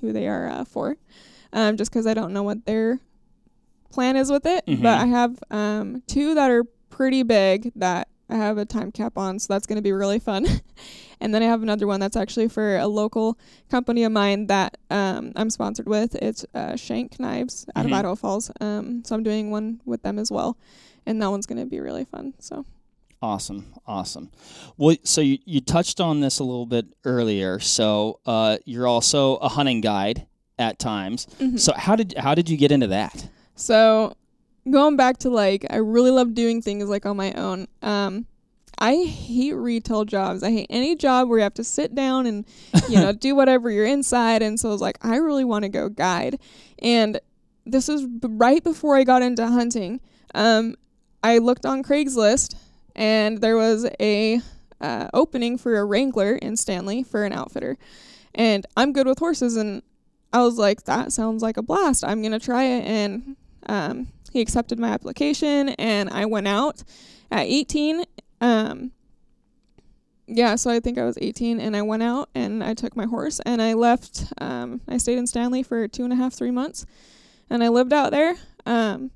who they are uh, for, um, just because I don't know what their plan is with it. Mhm. But I have um, two that are pretty big that I have a time cap on, so that's going to be really fun. *laughs* and then I have another one that's actually for a local company of mine that um, I'm sponsored with. It's uh, Shank Knives out Mhm. of Idaho Falls. Um, so I'm doing one with them as well, and that one's going to be really fun. So. Awesome, awesome. Well, so you, you touched on this a little bit earlier. So uh, you're also a hunting guide at times. mhm. So how did how did you get into that? So going back to like I really love doing things like on my own. Um I hate retail jobs. I hate any job where you have to sit down and you know *laughs* do whatever you're inside and so I was like I really want to go guide. And this is b- right before I got into hunting. Um I looked on Craigslist and there was a uh, opening for a Wrangler in Stanley for an outfitter. And I'm good with horses and I was like, that sounds like a blast. I'm gonna try it, and um, he accepted my application, and I went out at 18. Um, yeah, so I think I was 18, and I went out and I took my horse, and I left. Um, I stayed in Stanley for two and a half, three months, and I lived out there. Um,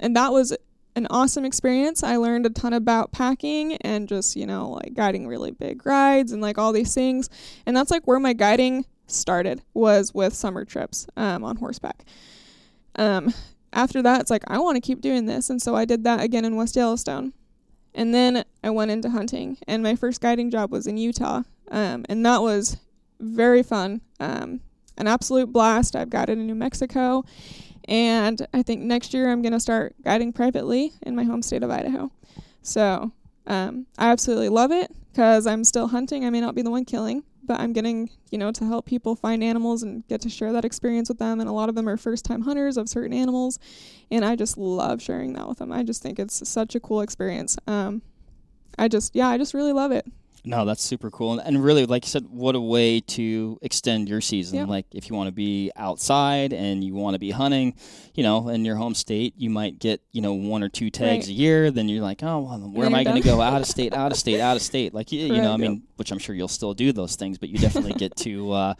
and that was an awesome experience. I learned a ton about packing and just, you know, like guiding really big rides and like all these things. And that's like where my guiding started was with summer trips um, on horseback. Um, after that, it's like I want to keep doing this, and so I did that again in West Yellowstone, and then I went into hunting. And my first guiding job was in Utah, um, and that was very fun, um, an absolute blast. I've guided in New Mexico, and I think next year I'm gonna start guiding privately in my home state of Idaho. So um, I absolutely love it because I'm still hunting. I may not be the one killing, but I'm getting, you know, to help people find animals and get to share that experience with them. And a lot of them are first time hunters of certain animals. And I just love sharing that with them. I just think it's such a cool experience. Um, I just, yeah, I just really love it. No, that's super cool, and, and really, like you said, what a way to extend your season. Yep. Like if you want to be outside and you want to be hunting, you know, in your home state, you might get you know one or two tags Right. a year. Then you're like, oh, well, where am I going to go? Out of state, out of state, out of state. Like you, you know, I mean, which I'm sure you'll still do those things, but you definitely get to uh,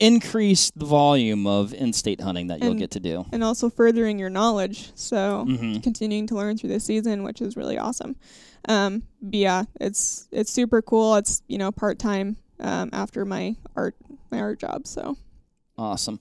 increase the volume of in-state hunting that you'll And- get to do. And also furthering your knowledge. So hmm continuing to learn through the season, which is really awesome. Um, but yeah, it's it's super cool. It's you know part time um, after my art my art job. So Awesome.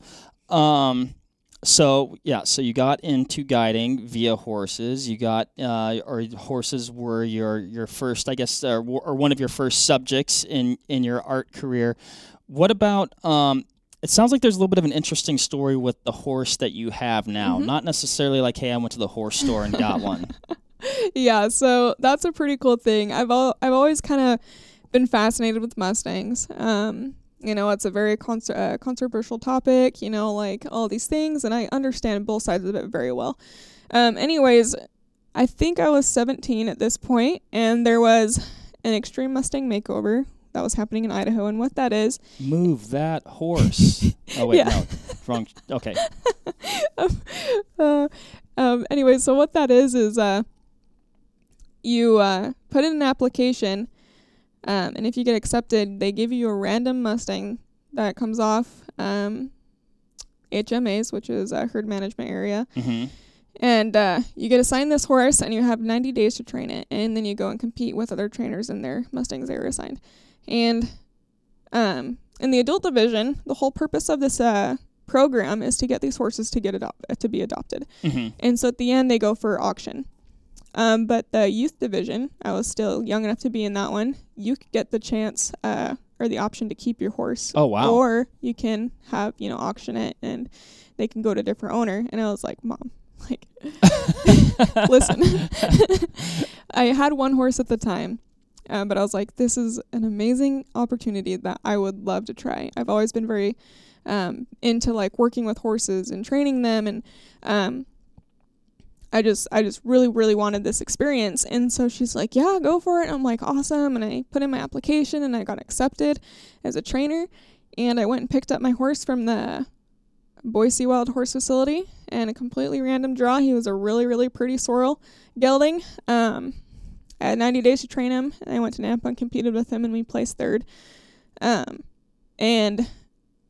Um, so yeah, so you got into guiding via horses. You got uh, or horses were your your first, I guess, uh, w- or one of your first subjects in in your art career. What about? Um, it sounds like there's a little bit of an interesting story with the horse that you have now. Mhm. Not necessarily like, hey, I went to the horse store and got *laughs* one. Yeah, so that's a pretty cool thing. I've al- I've always kind of been fascinated with mustangs. Um, you know, it's a very con- uh, controversial topic. You know, like all these things, and I understand both sides of it very well. Um, anyways, I think I was 17 at this point, and there was an extreme Mustang makeover that was happening in Idaho, and what that is Move that horse. *laughs* Oh wait, Yeah. no, wrong. Okay. *laughs* uh, um, anyway, so what that is is uh, you uh, put in an application, um, and if you get accepted, they give you a random Mustang that comes off um, HMAs, which is a herd management area, hmm and uh, you get assigned this horse, and you have 90 days to train it, and then you go and compete with other trainers in their Mustangs they were assigned, and um, in the adult division, the whole purpose of this uh, program is to get these horses to get adop- to be adopted. hmm And so at the end, they go for auction. Um, but the youth division, I was still young enough to be in that one. You could get the chance uh, or the option to keep your horse, Oh wow. or you can have you know auction it and they can go to a different owner. And I was like, mom, *laughs* like, *laughs* listen, *laughs* I had one horse at the time. Um, but I was like, this is an amazing opportunity that I would love to try. I've always been very um, into like working with horses and training them, and um, I just I just really really wanted this experience. And so she's like yeah go for it. I'm like awesome. And I put in my application and I got accepted as a trainer. And I went and picked up my horse from the Boise Wild Horse Facility and a completely random draw. He was a really really pretty sorrel gelding. Um I had 90 days to train him. And I went to Nampa and competed with him and we placed third. Um and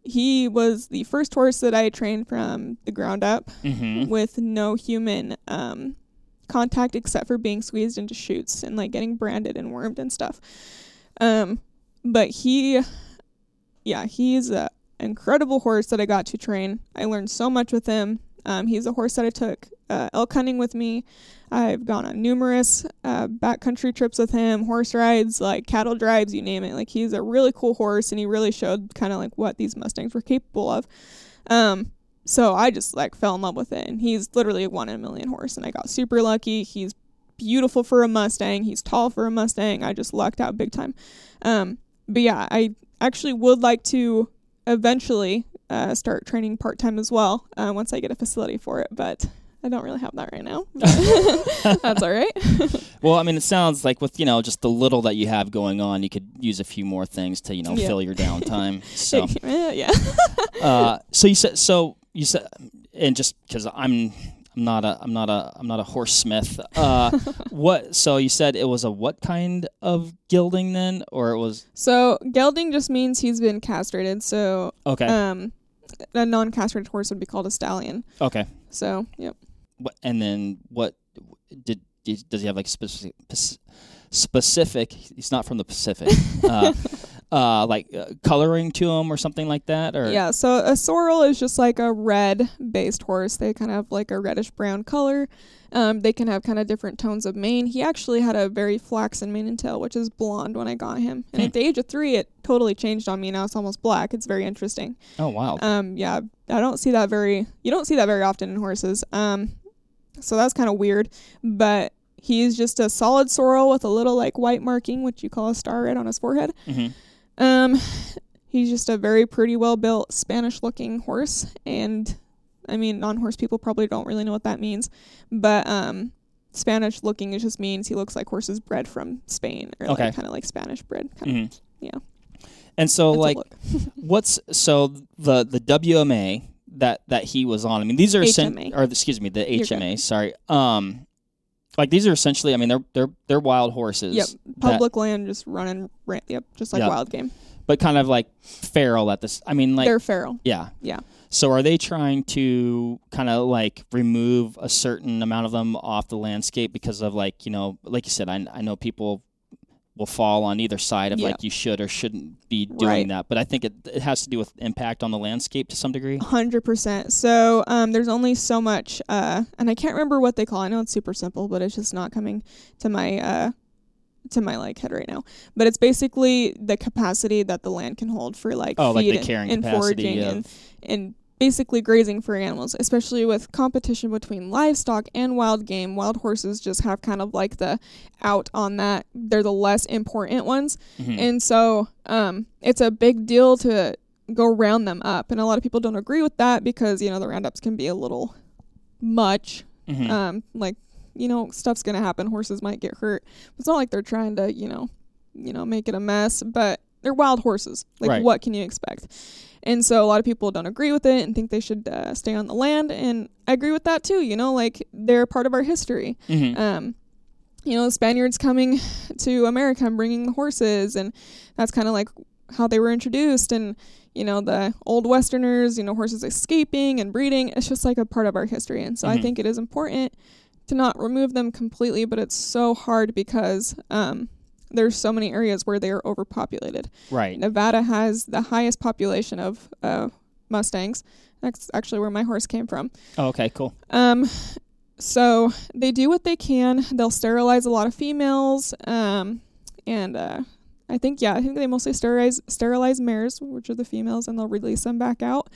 he was the first horse that I trained from the ground up Mm-hmm. with no human um, contact except for being squeezed into chutes and like getting branded and wormed and stuff. Um, but he, yeah, he's an incredible horse that I got to train. I learned so much with him. Um, he's a horse that I took uh, elk hunting with me. I've gone on numerous uh, backcountry trips with him, horse rides, like cattle drives, you name it. Like he's a really cool horse, and he really showed kind of like what these mustangs were capable of. Um, so I just like fell in love with it, and he's literally a one in a million horse, and I got super lucky. He's beautiful for a Mustang. He's tall for a Mustang. I just lucked out big time. Um, but yeah, I actually would like to eventually uh, start training part time as well uh, once I get a facility for it, but I don't really have that right now. *laughs* *laughs* That's all right. *laughs* Well, I mean, it sounds like with you know just the little that you have going on, you could use a few more things to you know Yeah. fill your downtime. So, yeah. uh, so you said so you said, and just because I'm I'm not a I'm not a I'm not a horse smith. Uh, what? So you said it was a what kind of gilding then, or it was So gelding just means he's been castrated. So okay um, a non-castrated horse would be called a stallion. okay. So yep. What, and then what did, does he have like specific specific? He's not from the Pacific. *laughs* uh, uh, like uh, coloring to him or something like that, or Yeah, so a sorrel is just like a red based horse. They kind of have like a reddish brown color. Um, they can have kind of different tones of mane. He actually had a very flaxen mane and tail, which is blonde when I got him. And Hmm. at the age of three, it totally changed on me. Now it's almost black. It's very interesting. Oh wow. Um, yeah, I don't see that very. You don't see that very often in horses. Um, so that's kind of weird. But he's just a solid sorrel with a little like white marking, which you call a star red on his forehead. hmm Um, he's just a very pretty, well built Spanish looking horse, and I mean, non horse people probably don't really know what that means, but um, Spanish looking it just means he looks like horses bred from Spain or Okay. like kind of like Spanish bred. Kind of. yeah. And so, That's like, *laughs* what's so the the WMA that that he was on? I mean, these are HMA. or excuse me, the HMA. Sorry. Um, like these are essentially. I mean, they're they're they're wild horses. Yep, that- public land just running. Ran, yep, just like Yeah. wild game. but kind of like feral at this. I mean, like They're feral. yeah, Yeah. So are they trying to kind of like remove a certain amount of them off the landscape because of like you know, like you said, I I know people will fall on either side of Yeah. like you should or shouldn't be doing Right. that, but I think it it has to do with impact on the landscape to some degree. Hundred percent. So um, there's only so much, uh, and I can't remember what they call. it. I know it's super simple, but it's just not coming to my uh, to my like head right now. But it's basically the capacity that the land can hold for like Oh, like the and- and, foraging of- and and basically grazing for animals, especially with competition between livestock and wild game. Wild horses just have kind of like the out on that. They're the less important ones. Mhm. And so um, it's a big deal to go round them up. And a lot of people don't agree with that because, you know, the roundups can be a little much. Mhm. Um, like, you know, stuff's going to happen. Horses might get hurt. It's not like they're trying to, you know, you know, make it a mess, but they're wild horses. Like, Right. what can you expect? And so a lot of people don't agree with it and think they should uh, stay on the land. And I agree with that too. You know, like they're part of our history Mhm. um, you know, the Spaniards coming to America and bringing the horses, and that's kind of like how they were introduced. And you know, the old Westerners, you know, horses escaping and breeding. It's just like a part of our history, and so I Mhm. think it is important to not remove them completely. But it's so hard because um, there's so many areas where they are overpopulated. right. Nevada has the highest population of uh, Mustangs. That's actually where my horse came from. Oh, okay, cool. Um, so they do what they can. They'll sterilize a lot of females. Um, and uh, I think yeah, I think they mostly sterilize sterilize mares, which are the females, and they'll release them back out.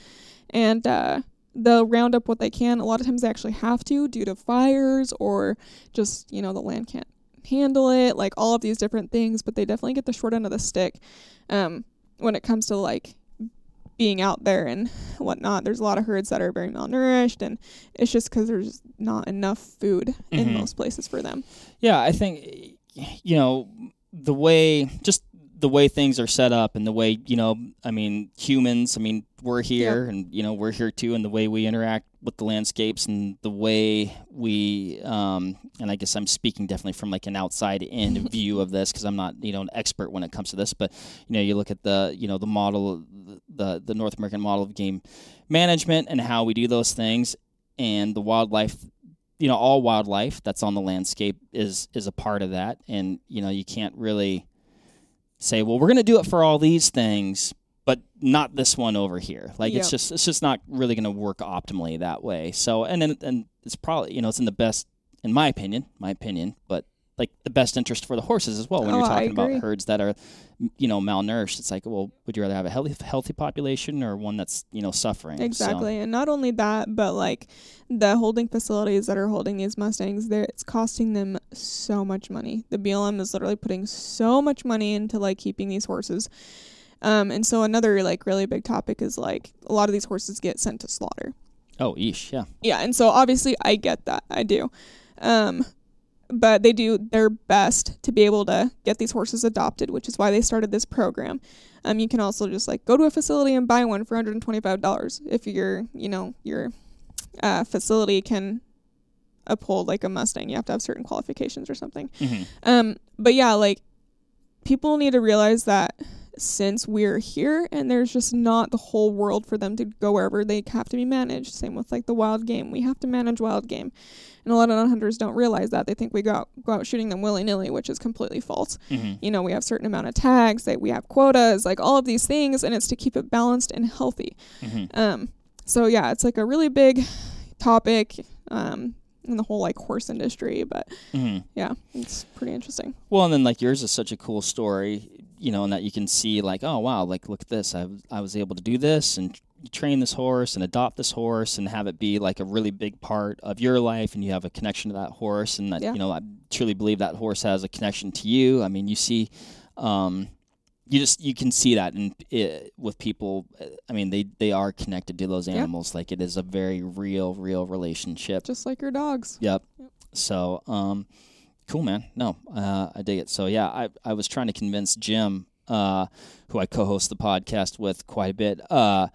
And uh, they'll round up what they can. A lot of times they actually have to due to fires or just you know the land can't handle it. Like all of these different things, but they definitely get the short end of the stick um, when it comes to like being out there and whatnot. There's a lot of herds that are very malnourished, and it's just because there's not enough food in Mhm. most places for them. Yeah, I think you know the way just the way things are set up and the way you know I mean humans I mean we're here and you know we're here too and the way we interact with the landscapes and the way we um and I guess I'm speaking definitely from like an outside in *laughs* view of this because I'm not you know an expert when it comes to this but you know you look at the you know the model the the North American model of game management and how we do those things and the wildlife you know all wildlife that's on the landscape is is a part of that. And you know you can't really say well we're going to do it for all these things but not this one over here like it's just it's just not really going to work optimally that way so and then and it's probably you know it's in the best in my opinion my opinion but like the best interest for the horses as well when Oh, you're talking about herds that are you know malnourished it's like well would you rather have a healthy healthy population or one that's you know suffering So- Exactly. And not only that, but like the holding facilities that are holding these Mustangs, they're, it's costing them so much money. The BLM is literally putting so much money into like keeping these horses. Um, and so another like really big topic is like a lot of these horses get sent to slaughter. oh eesh yeah Yeah, and so obviously I get that. I do. Um but they do their best to be able to get these horses adopted, which is why they started this program. Um you can also just like go to a facility and buy one for $125 if your, you know, your uh, facility can uphold like a Mustang. You have to have certain qualifications or something. hmm Um, but yeah, like people need to realize that since we're here and there's just not the whole world for them to go wherever they have to be managed. Same with like the wild game. We have to manage wild game. And a lot of non-hunters don't realize that. They think we go out, go out shooting them willy-nilly, which is completely false. hmm You know, we have certain amount of tags, that we have quotas, like all of these things, and it's to keep it balanced and healthy. hmm Um, so yeah, it's like a really big topic um, in the whole like horse industry, but hmm yeah, it's pretty interesting. Well, and then like yours is such a cool story, you know, and that you can see like, oh wow, like look at this, I I was able to do this and train this horse and adopt this horse and have it be like a really big part of your life, and you have a connection to that horse, and that Yeah. you know I truly believe that horse has a connection to you. I mean, you see, um, you just you can see that in it, with people. uh, I mean, they they are connected to those Yeah. animals. Like it is a very real, real relationship. Just like your dogs. Yep. Yep. So, um, cool, man. No, uh, I dig it. So, yeah, I, I was trying to convince Jim, uh, who I co-host the podcast with quite a bit. Uh,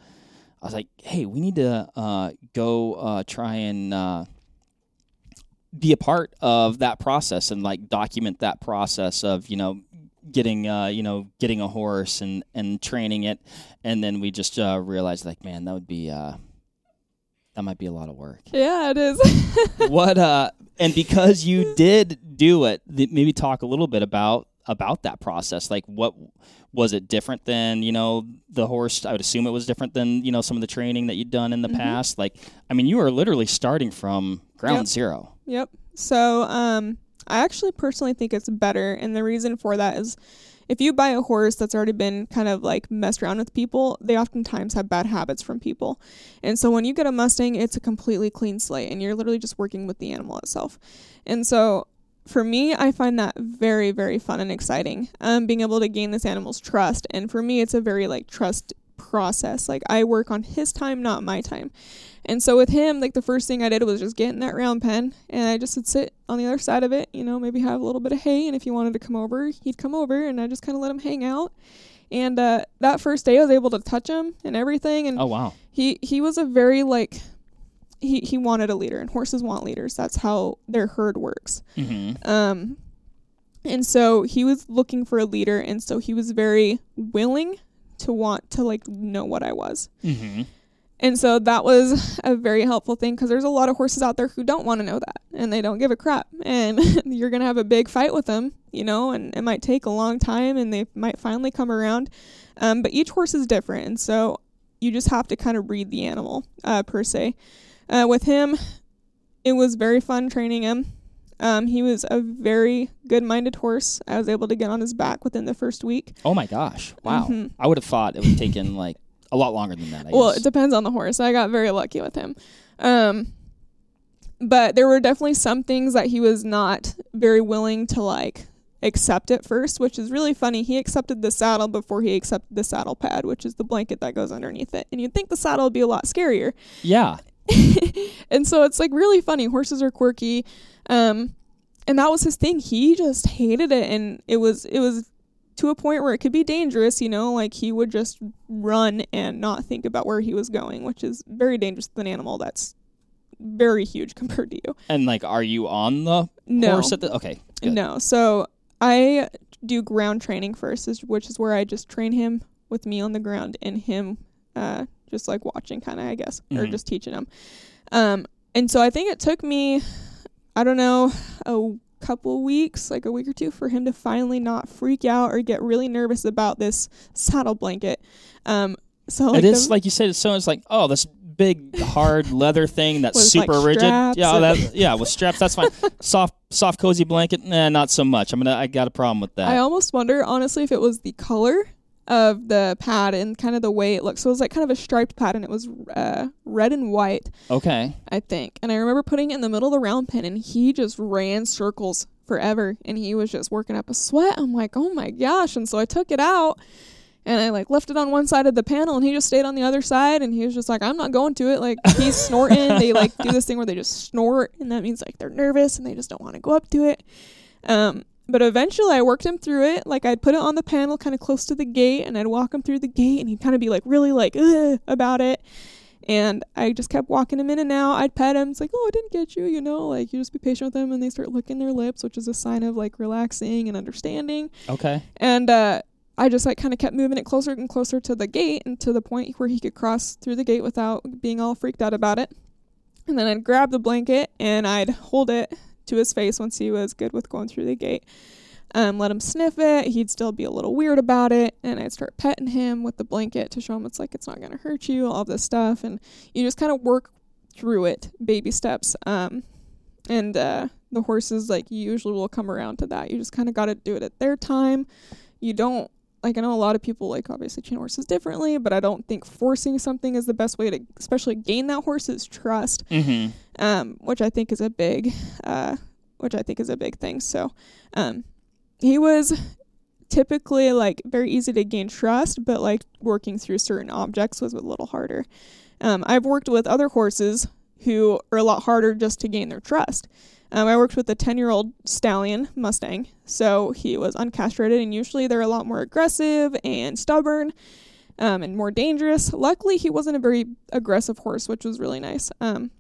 I was like, hey, we need to uh, go uh, try and uh, be a part of that process and like document that process of you know getting uh, you know getting a horse and and training it, and then we just uh, realized like, man, that would be uh, that might be a lot of work Yeah, it is. *laughs* what uh and because you did do it th- maybe talk a little bit about about that process like what was it different than you know the horse i would assume it was different than you know some of the training that you'd done in the Mhm. past like i mean you were literally starting from ground Yep. zero Yep. So, um, I actually personally think it's better, and the reason for that is if you buy a horse that's already been kind of like messed around with people, they oftentimes have bad habits from people. And so when you get a Mustang, it's a completely clean slate, and you're literally just working with the animal itself. And so for me, I find that very, very fun and exciting. Um, being able to gain this animal's trust, and for me, it's a very like trust process. Like I work on his time, not my time. And so with him, like the first thing I did was just get in that round pen and I just would sit on the other side of it, you know, maybe have a little bit of hay and if he wanted to come over, he'd come over and I just kind of let him hang out. And uh, that first day I was able to touch him and everything and oh wow he he was a very like he he wanted a leader and horses want leaders. That's how their herd works. mm-hmm. Um and so he was looking for a leader and so he was very willing to want to like know what I was. Mm-hmm. And so that was a very helpful thing because there's a lot of horses out there who don't want to know that and they don't give a crap. And *laughs* you're going to have a big fight with them, you know, and it might take a long time and they might finally come around. Um, but each horse is different. And so you just have to kind of read the animal, uh, per se. Uh, with him, it was very fun training him. Um, he was a very good minded horse. I was able to get on his back within the first week. oh my gosh wow Mhm. i would have thought it would have taken like a lot longer than that I well, guess. it depends on the horse. I got very lucky with him. Um, but there were definitely some things that he was not very willing to like accept at first, which is really funny. He accepted the saddle before he accepted the saddle pad, which is the blanket that goes underneath it. And you'd think the saddle would be a lot scarier. Yeah. *laughs* and so it's like really funny. Horses are quirky. Um, and that was his thing. He just hated it and it was it was to a point where it could be dangerous, you know, like he would just run and not think about where he was going, which is very dangerous with an animal that's very huge *laughs* compared to you. And like, are you on the No. horse at the? Okay. Good. No. So I do ground training first, which is where I just train him with me on the ground and him uh, just like watching, kind of, I guess, or Mhm. just teaching him. Um, and so I think it took me, I don't know, a couple weeks, like a week or two, for him to finally not freak out or get really nervous about this saddle blanket. Um, so like it is the- like you said. So it's like, oh, this big hard *laughs* leather thing that's With, like, super rigid. Yeah, that, yeah, with straps. That's fine. *laughs* soft, soft, cozy blanket. Nah, not so much. I'm gonna. I got a problem with that. I almost wonder, honestly, if it was the color of the pad and kind of the way it looked. So it was like kind of a striped pad, and it was uh, red and white, okay. I think. And I remember putting it in the middle of the round pen, and he just ran circles forever, and he was just working up a sweat. I'm like, oh my gosh! And so I took it out. And I like left it on one side of the panel, and he just stayed on the other side. And he was just like, "I'm not going to it." Like he's snorting. they like do this thing where they just snort, and that means like they're nervous and they just don't want to go up to it. Um, but eventually, I worked him through it. Like I'd put it on the panel, kind of close to the gate, and I'd walk him through the gate, and he'd kind of be like really like Ugh, about it. And I just kept walking him in and out. I'd pet him. It's like, oh, I didn't get you, you know. Like you just be patient with them, and they start licking their lips, which is a sign of like relaxing and understanding. Okay. And uh, I just like kind of kept moving it closer and closer to the gate, and to the point where he could cross through the gate without being all freaked out about it. And then I'd grab the blanket and I'd hold it to his face once he was good with going through the gate. Um, let him sniff it. He'd still be a little weird about it, and I'd start petting him with the blanket to show him it's like it's not gonna hurt you, all this stuff, and you just kind of work through it, baby steps. Um, and uh, the horses like usually will come around to that. You just kind of got to do it at their time. You don't like I know a lot of people like obviously train horses differently, but I don't think forcing something is the best way to especially gain that horse's trust Mm-hmm. Um, which I think is a big, uh, which I think is a big thing. So, um, he was typically like very easy to gain trust, but like working through certain objects was a little harder. Um, I've worked with other horses who are a lot harder just to gain their trust. Um, I worked with a 10 year old stallion Mustang, so he was uncastrated, and usually they're a lot more aggressive and stubborn um, and more dangerous. Luckily, he wasn't a very aggressive horse, which was really nice. Um,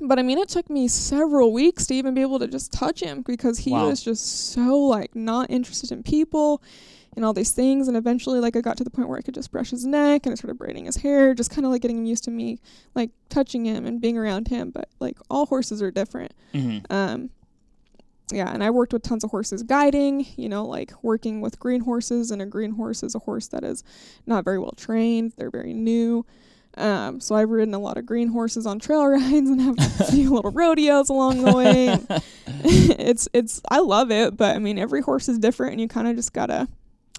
but I mean, it took me several weeks to even be able to just touch him because he Wow. was just so like not interested in people and all these things. And eventually, like, I got to the point where I could just brush his neck and I started braiding his hair, just kind of like getting him used to me, like touching him and being around him. But like, all horses are different. Mm-hmm. Um, yeah, and I worked with tons of horses guiding, you know, like working with green horses, and a green horse is a horse that is not very well trained. They're very new. Um, so I've ridden a lot of green horses on trail *laughs* rides and have a few little rodeos along the way. *laughs* *laughs* It's it's I love it, but I mean every horse is different, and you kind of just gotta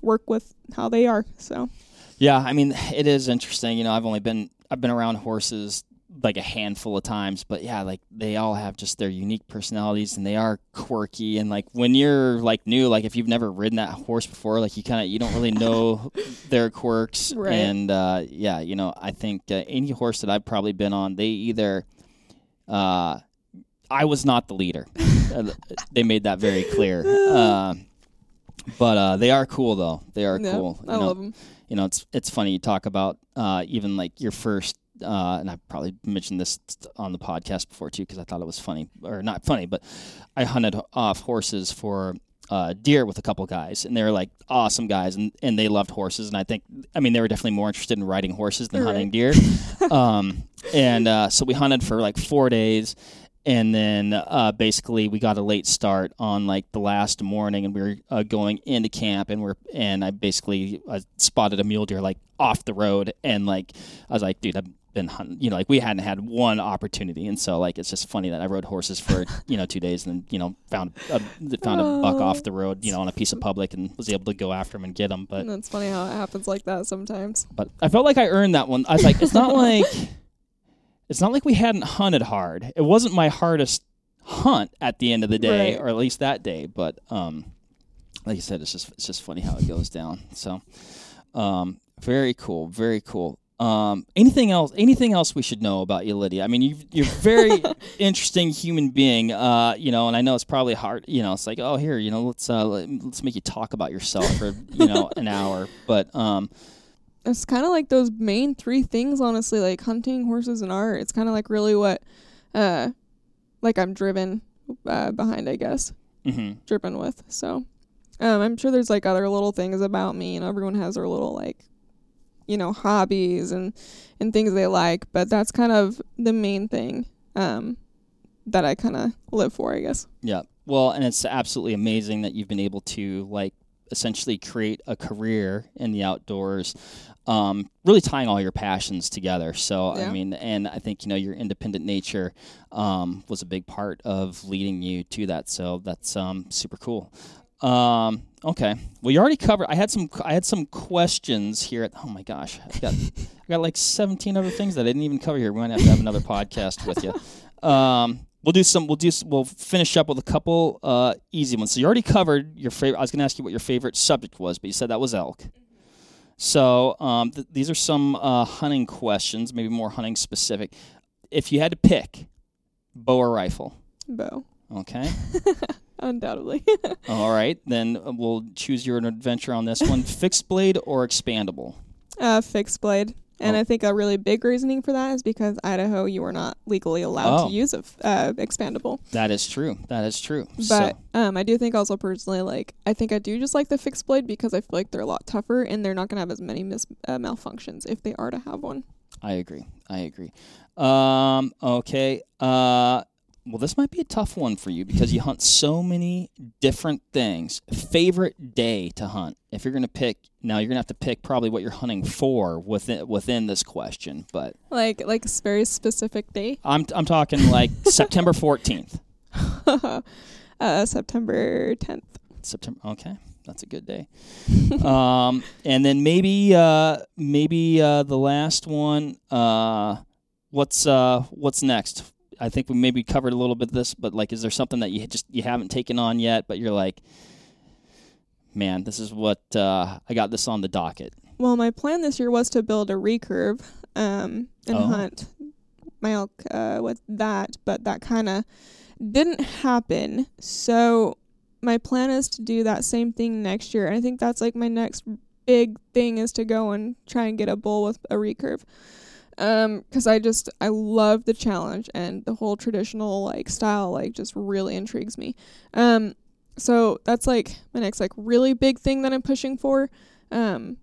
work with how they are. So Yeah, I mean, it is interesting. You know, I've only been I've been around horses like a handful of times, but yeah, like they all have just their unique personalities and they are quirky. And like when you're like new, like if you've never ridden that horse before, like you kind of you don't really know *laughs* their quirks. Right. And uh, yeah, you know, I think uh, any horse that I've probably been on, they either uh, I was not the leader. *laughs* Uh, they made that very clear. Uh, but uh, they are cool though. They are yeah, cool. I You know, love them. you know, it's it's funny you talk about uh, even like your first, uh, and I probably mentioned this on the podcast before too because I thought it was funny or not funny, but I hunted off horses for uh, deer with a couple guys, and they were like awesome guys, and, and they loved horses, and I think I mean they were definitely more interested in riding horses than Right. hunting deer, *laughs* um, and uh, so we hunted for like four days. And then uh, basically we got a late start on like the last morning, and we were uh, going into camp, and we're and I basically uh, spotted a mule deer like off the road, and like I was like, dude, I've been hunting, you know, like we hadn't had one opportunity, and so like it's just funny that I rode horses for *laughs* you know two days, and then you know found a, found a buck off the road, you know, on a piece of public, and was able to go after him and get him, but And that's funny how it happens like that sometimes. but I felt like I earned that one. I was like, it's not *laughs* like it's not like we hadn't hunted hard. It wasn't my hardest hunt at the end of the day, Right. or at least that day. But um, like I said, it's just it's just funny how it goes down. So, um, very cool, very cool. Um, anything else? Anything else we should know about you, Lydia? I mean, you you're a very *laughs* interesting human being. Uh, you know, and I know it's probably hard. You know, it's like, oh, here, you know, let's uh, let, us make you talk about yourself for you know an hour. *laughs* But um, it's kind of like those main three things, honestly, like hunting, horses, and art. It's kind of like really what, uh, like I'm driven uh, behind, I guess, mm-hmm. driven with. So, um, I'm sure there's like other little things about me, and everyone has their little like you know hobbies and and things they like but that's kind of the main thing um that i kind of live for i guess. Yeah. Well and it's absolutely amazing that you've been able to like essentially create a career in the outdoors um, really tying all your passions together. So yeah. i mean and i think you know your independent nature um, was a big part of leading you to that. So that's um, super cool um, okay. Well, you already covered. I had some. I had some questions here. At, oh my gosh, I got, I got like seventeen other things that I didn't even cover here. We might have to have another podcast with you. Um, we'll do some. We'll do. We'll finish up with a couple uh, easy ones. So you already covered your favorite. I was going to ask you what your favorite subject was, but you said that was elk. So um, th- these are some uh, hunting questions, maybe more hunting specific. If you had to pick, bow or rifle? Bow. Okay. *laughs* Undoubtedly. *laughs* All right, then we'll choose your adventure on this one: *laughs* fixed blade or expandable. Uh, fixed blade. And Oh. I think a really big reasoning for that is because Idaho, you are not legally allowed Oh. to use a f- uh, expandable. That is true. That is true. But so, um, I do think also personally, like I think I do just like the fixed blade because I feel like they're a lot tougher and they're not gonna have as many mis- uh, malfunctions if they are to have one. I agree. I agree. Um, okay. Uh, well, this might be a tough one for you because you hunt so many different things. Favorite day to hunt? If you're going to pick, now you're going to have to pick probably what you're hunting for within within this question. But Like like a very specific day. I'm I'm talking like *laughs* September 14th. *laughs* uh, September 10th. September. Okay, that's a good day. um, and then maybe uh, maybe uh, the last one. Uh, what's uh, what's next? I think we maybe covered a little bit of this, but like, is there something that you just you haven't taken on yet, but you're like, man, this is what uh, I got this on the docket. Well, my plan this year was to build a recurve um, and Oh. hunt my elk uh, with that, but that kind of didn't happen. So my plan is to do that same thing next year. And I think that's like my next big thing is to go and try and get a bull with a recurve. Um, cause I just, I love the challenge and the whole traditional like style, like just really intrigues me. Um, so that's like my next like really big thing that I'm pushing for. Um,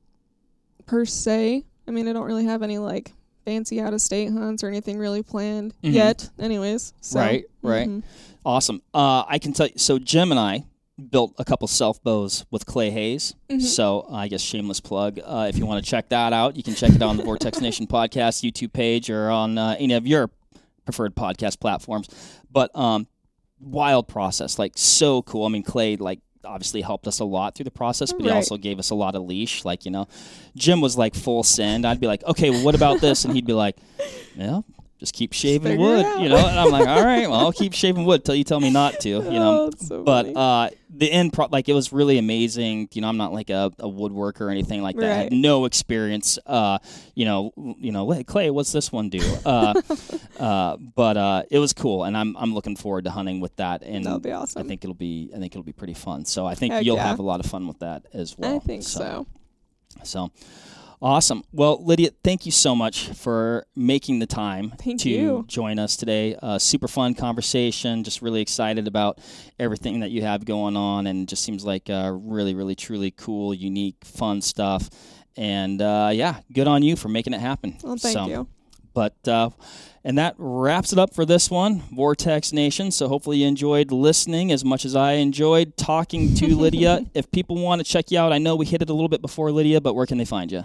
per se. I mean, I don't really have any like fancy out of state hunts or anything really planned Mhm. yet, anyways. So, Right, right. mhm. Awesome. Uh, I can tell you. So Jim and I built a couple self bows with Clay Hayes. Mhm. So uh, I guess shameless plug. Uh, if you want to check that out, you can check it out on the Vortex Nation podcast YouTube page or on uh, any of your preferred podcast platforms. But um, wild process, like so cool. I mean, Clay like obviously helped us a lot through the process, but he also gave us a lot of leash. Like you know, Jim was like full send. I'd be like, okay, well, what about this? And he'd be like, yeah. Just keep shaving figure wood, you know. And I'm like, all right, well, I'll keep shaving wood till you tell me not to, you know? Oh, so but uh, the end pro- like it was really amazing. You know i'm not like a, a woodworker or anything like that. I had no experience uh, you know you know "Hey, clay what's this one do? Uh, *laughs* uh, but uh, it was cool and I'm, I'm looking forward to hunting with that and That'll be awesome. i think it'll be i think it'll be pretty fun. So i think Heck you'll yeah. have a lot of fun with that as well I think so. so awesome. Well, Lydia, thank you so much for making the time Thank to you. join us today. Uh, super fun conversation. Just really excited about everything that you have going on, and just seems like uh, really, really, truly cool, unique, fun stuff. And uh, yeah, good on you for making it happen. Well, thank So- you. but uh, and that wraps it up for this one, Vortex Nation. So hopefully you enjoyed listening as much as I enjoyed talking to *laughs* Lydia. If people want to check you out, I know we hit it a little bit before Lydia, but where can they find you?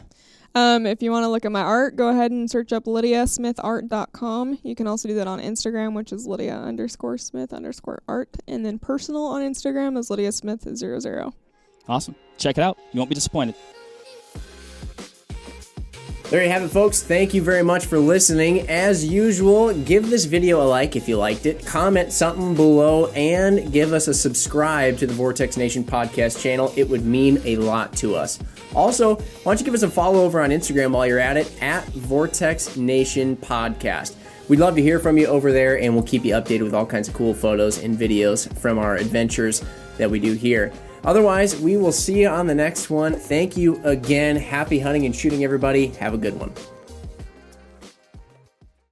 Um, if you want to look at my art, go ahead and search up lydiasmithart.com. You can also do that on Instagram, which is lydia underscore smith underscore art. And then personal on Instagram is lydia smith zero zero. Awesome. Check it out. You won't be disappointed. There you have it, folks. Thank you very much for listening. As usual, give this video a like if you liked it, comment something below, and give us a subscribe to the Vortex Nation podcast channel. It would mean a lot to us. Also, why don't you give us a follow over on Instagram while you're at it at Vortex Nation Podcast. We'd love to hear from you over there, and we'll keep you updated with all kinds of cool photos and videos from our adventures that we do here. Otherwise, we will see you on the next one. Thank you again. Happy hunting and shooting, everybody. Have a good one.